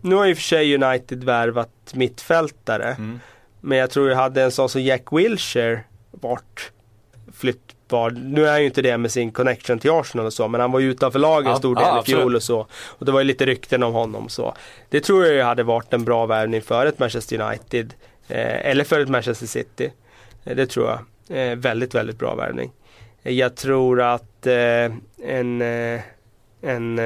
Nu har och för sig United värvat mittfältare. Mm. Men jag tror jag hade en sån som Jack Wilshere varit flyttbar. Nu är han ju inte det med sin connection till Arsenal och så. Men han var ju utanför laget en Ja, stor del ja, i fjol och så. Och det var ju lite rykten om honom så. Det tror jag ju hade varit en bra värvning för ett Manchester United. Eh, eller för ett Manchester City. Eh, det tror jag. Eh, väldigt, väldigt bra värvning. Eh, Jag tror att eh, en, en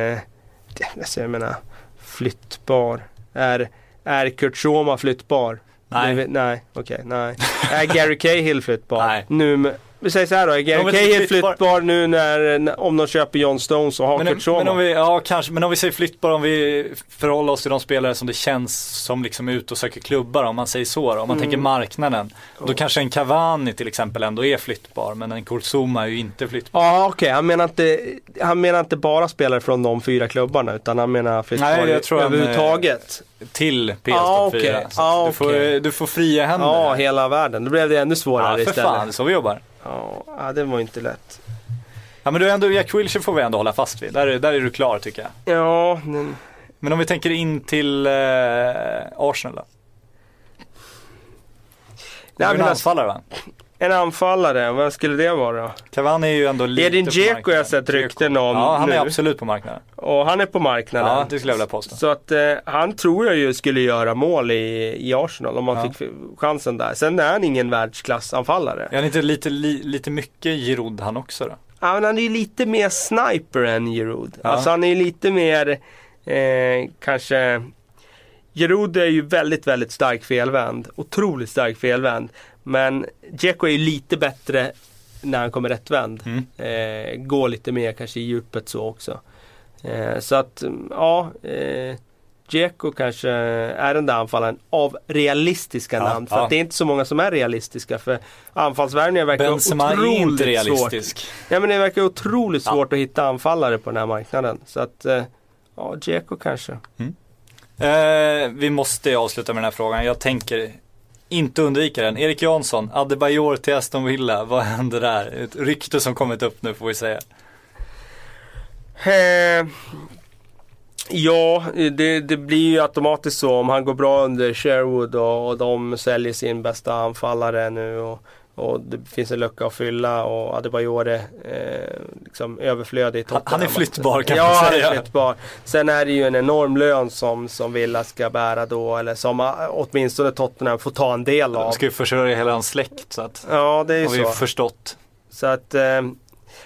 jag menar flyttbar. Är, är Kurt Schoma flyttbar? Nej. Det, nej, okej, nej. Är Gary Cahill flyttbar? Nej. Nu, med- vi säger så här då, är Gary Cahill flyttbar- flyttbar nu när, om de köper John Stones och har Men, Kurt men om vi, ja kanske, men om vi säger flyttbar, om vi förhåller oss till de spelare som det känns som liksom är ute och söker klubbar, om man säger så då, om man Mm. tänker marknaden. Då kanske en Cavani till exempel ändå är flyttbar, men en Kurzuma är ju inte flyttbar. Ja okej, han, menar inte, han menar inte bara spelare från de fyra klubbarna utan han menar flyttbar Nej, jag tror han, överhuvudtaget. Till PS Ja, topp 4. okej. Så Ja, du, får, du får fria händer. Ja, hela världen. Då blev det ännu svårare ja, för istället. fan, det är så vi jobbar. Ja, det var inte lätt. Ja men du ändå, Jack Wilshere får vi ändå hålla fast vid. Där, är- där är du klar tycker jag. Ja, men, Men om vi tänker in till eh, Arsenal då? Nej, är en men alltså- anfallare va? En anfallare, vad skulle det vara? Cavani är ju ändå lite Edin på Dzeko har jag sett rykten om Ja, han är nu. absolut på marknaden. Och han är på marknaden. Ja, det skulle jag vilja påstå. Så att eh, han tror jag ju skulle göra mål i, i Arsenal om han Ja. fick chansen där. Sen är han ingen världsklassanfallare. Är han inte lite, li, lite mycket Giroud han också då? Ja, men han är ju lite mer sniper än Giroud. Ja. Alltså han är ju lite mer eh, kanske Giroud är ju väldigt, väldigt stark felvänd. Otroligt stark felvänd. Men Dzeko är ju lite bättre när han kommer rättvänd. Mm. Eh, går lite mer kanske i djupet så också. Eh, så att, mm, ja. Eh, Dzeko kanske är den där anfallaren av realistiska Ja, namn. För ja. att det är inte så många som är realistiska. För anfallsvärvningar verkar Benzema är otroligt inte svårt. realistisk. Ja men det verkar otroligt Ja. svårt att hitta anfallare på den här marknaden. Så att, eh, ja, Dzeko kanske. Eh, vi måste avsluta med den här frågan. Jag tänker inte undvika den. Erik Jansson, Adebayor till Aston Villa. Vad händer där? Ett rykte som kommit upp nu får vi säga. Eh, ja, det, det blir ju automatiskt så om han går bra under Sherwood och, och de säljer sin bästa anfallare nu och, och det finns en lucka att fylla och Adebayor är eh, liksom överflödig Han- han är flyttbar, kan ja, man han säga. är flyttbar. Sen är det ju en enorm lön som, som Villa ska bära då eller som eh, åtminstone Tottenham får ta en del av. De ska ju försörja hela hans släkt så att, Ja det är ju har vi så. förstått. Så att, eh,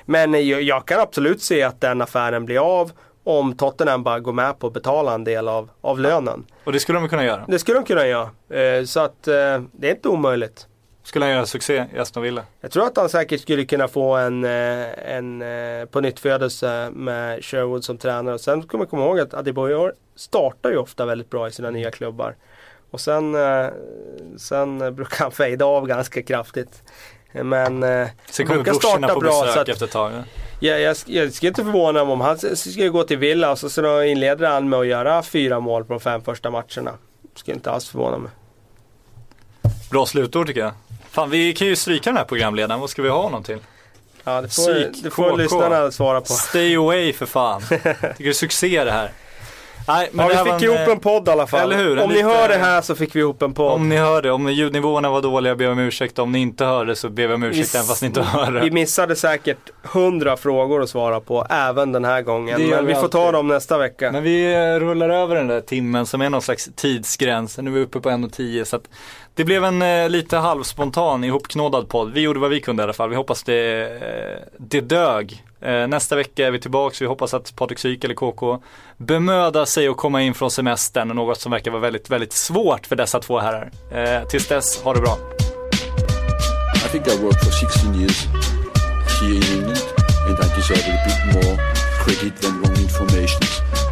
men jag, jag kan absolut se att den affären blir av om Tottenham bara går med på att betala en del av, av lönen. Och det skulle de kunna göra. Det skulle de kunna göra. Eh, så att eh, det är inte omöjligt. Skulle han göra succé i Aston Villa? Jag tror att han säkert skulle kunna få en, eh, en eh, på nytt födelse med Sherwood som tränare. Och sen ska man komma ihåg att Adebayor startar ju ofta väldigt bra i sina nya klubbar. Och sen, eh, sen brukar han fejda av ganska kraftigt. Men eh, Sen kommer brorsorna starta på bra, så besök att- efter ett tag. jag, jag, sk- jag skulle inte förvåna mig om han skulle gå till Villa och så, så inleder han med att göra fyra mål på de fem första matcherna. Skulle inte alls förvåna mig. Bra slutord tycker jag. Fan vi kan ju stryka den här programledaren, vad ska vi ha honom till? Ja, det får, Psyk, det får lyssnarna svara på. Stay away för fan. Tycker det är succé det här. Nej, men Ja, vi fick en, ihop en podd i alla fall. hur? Om ni lite- hör det här så fick vi ihop en podd. Om ni hör det, om ljudnivåerna var dåliga ber jag om ursäkt. Om ni inte hör det så ber jag om ursäkt även fast ni inte hör Vi det. missade säkert hundra frågor att svara på även den här gången. Det Men vi vi får ta dem nästa vecka. Men vi eh, rullar över den där timmen som är någon slags tidsgräns. Nu är vi uppe på 1.10 så att det blev en eh, lite halvspontan ihopknådad podd. Vi gjorde vad vi kunde i alla fall. Vi hoppas det, eh, det dög. Eh, nästa vecka är vi tillbaka, vi hoppas att Patrik Syk eller KK bemödar sig att komma in från semestern, något som verkar vara väldigt, väldigt svårt för dessa två herrar. Eh, tills dess, ha det bra. Jag I jag har jobbat i 16 år här i England och jag deserve lite mer kredit credit felaktig information.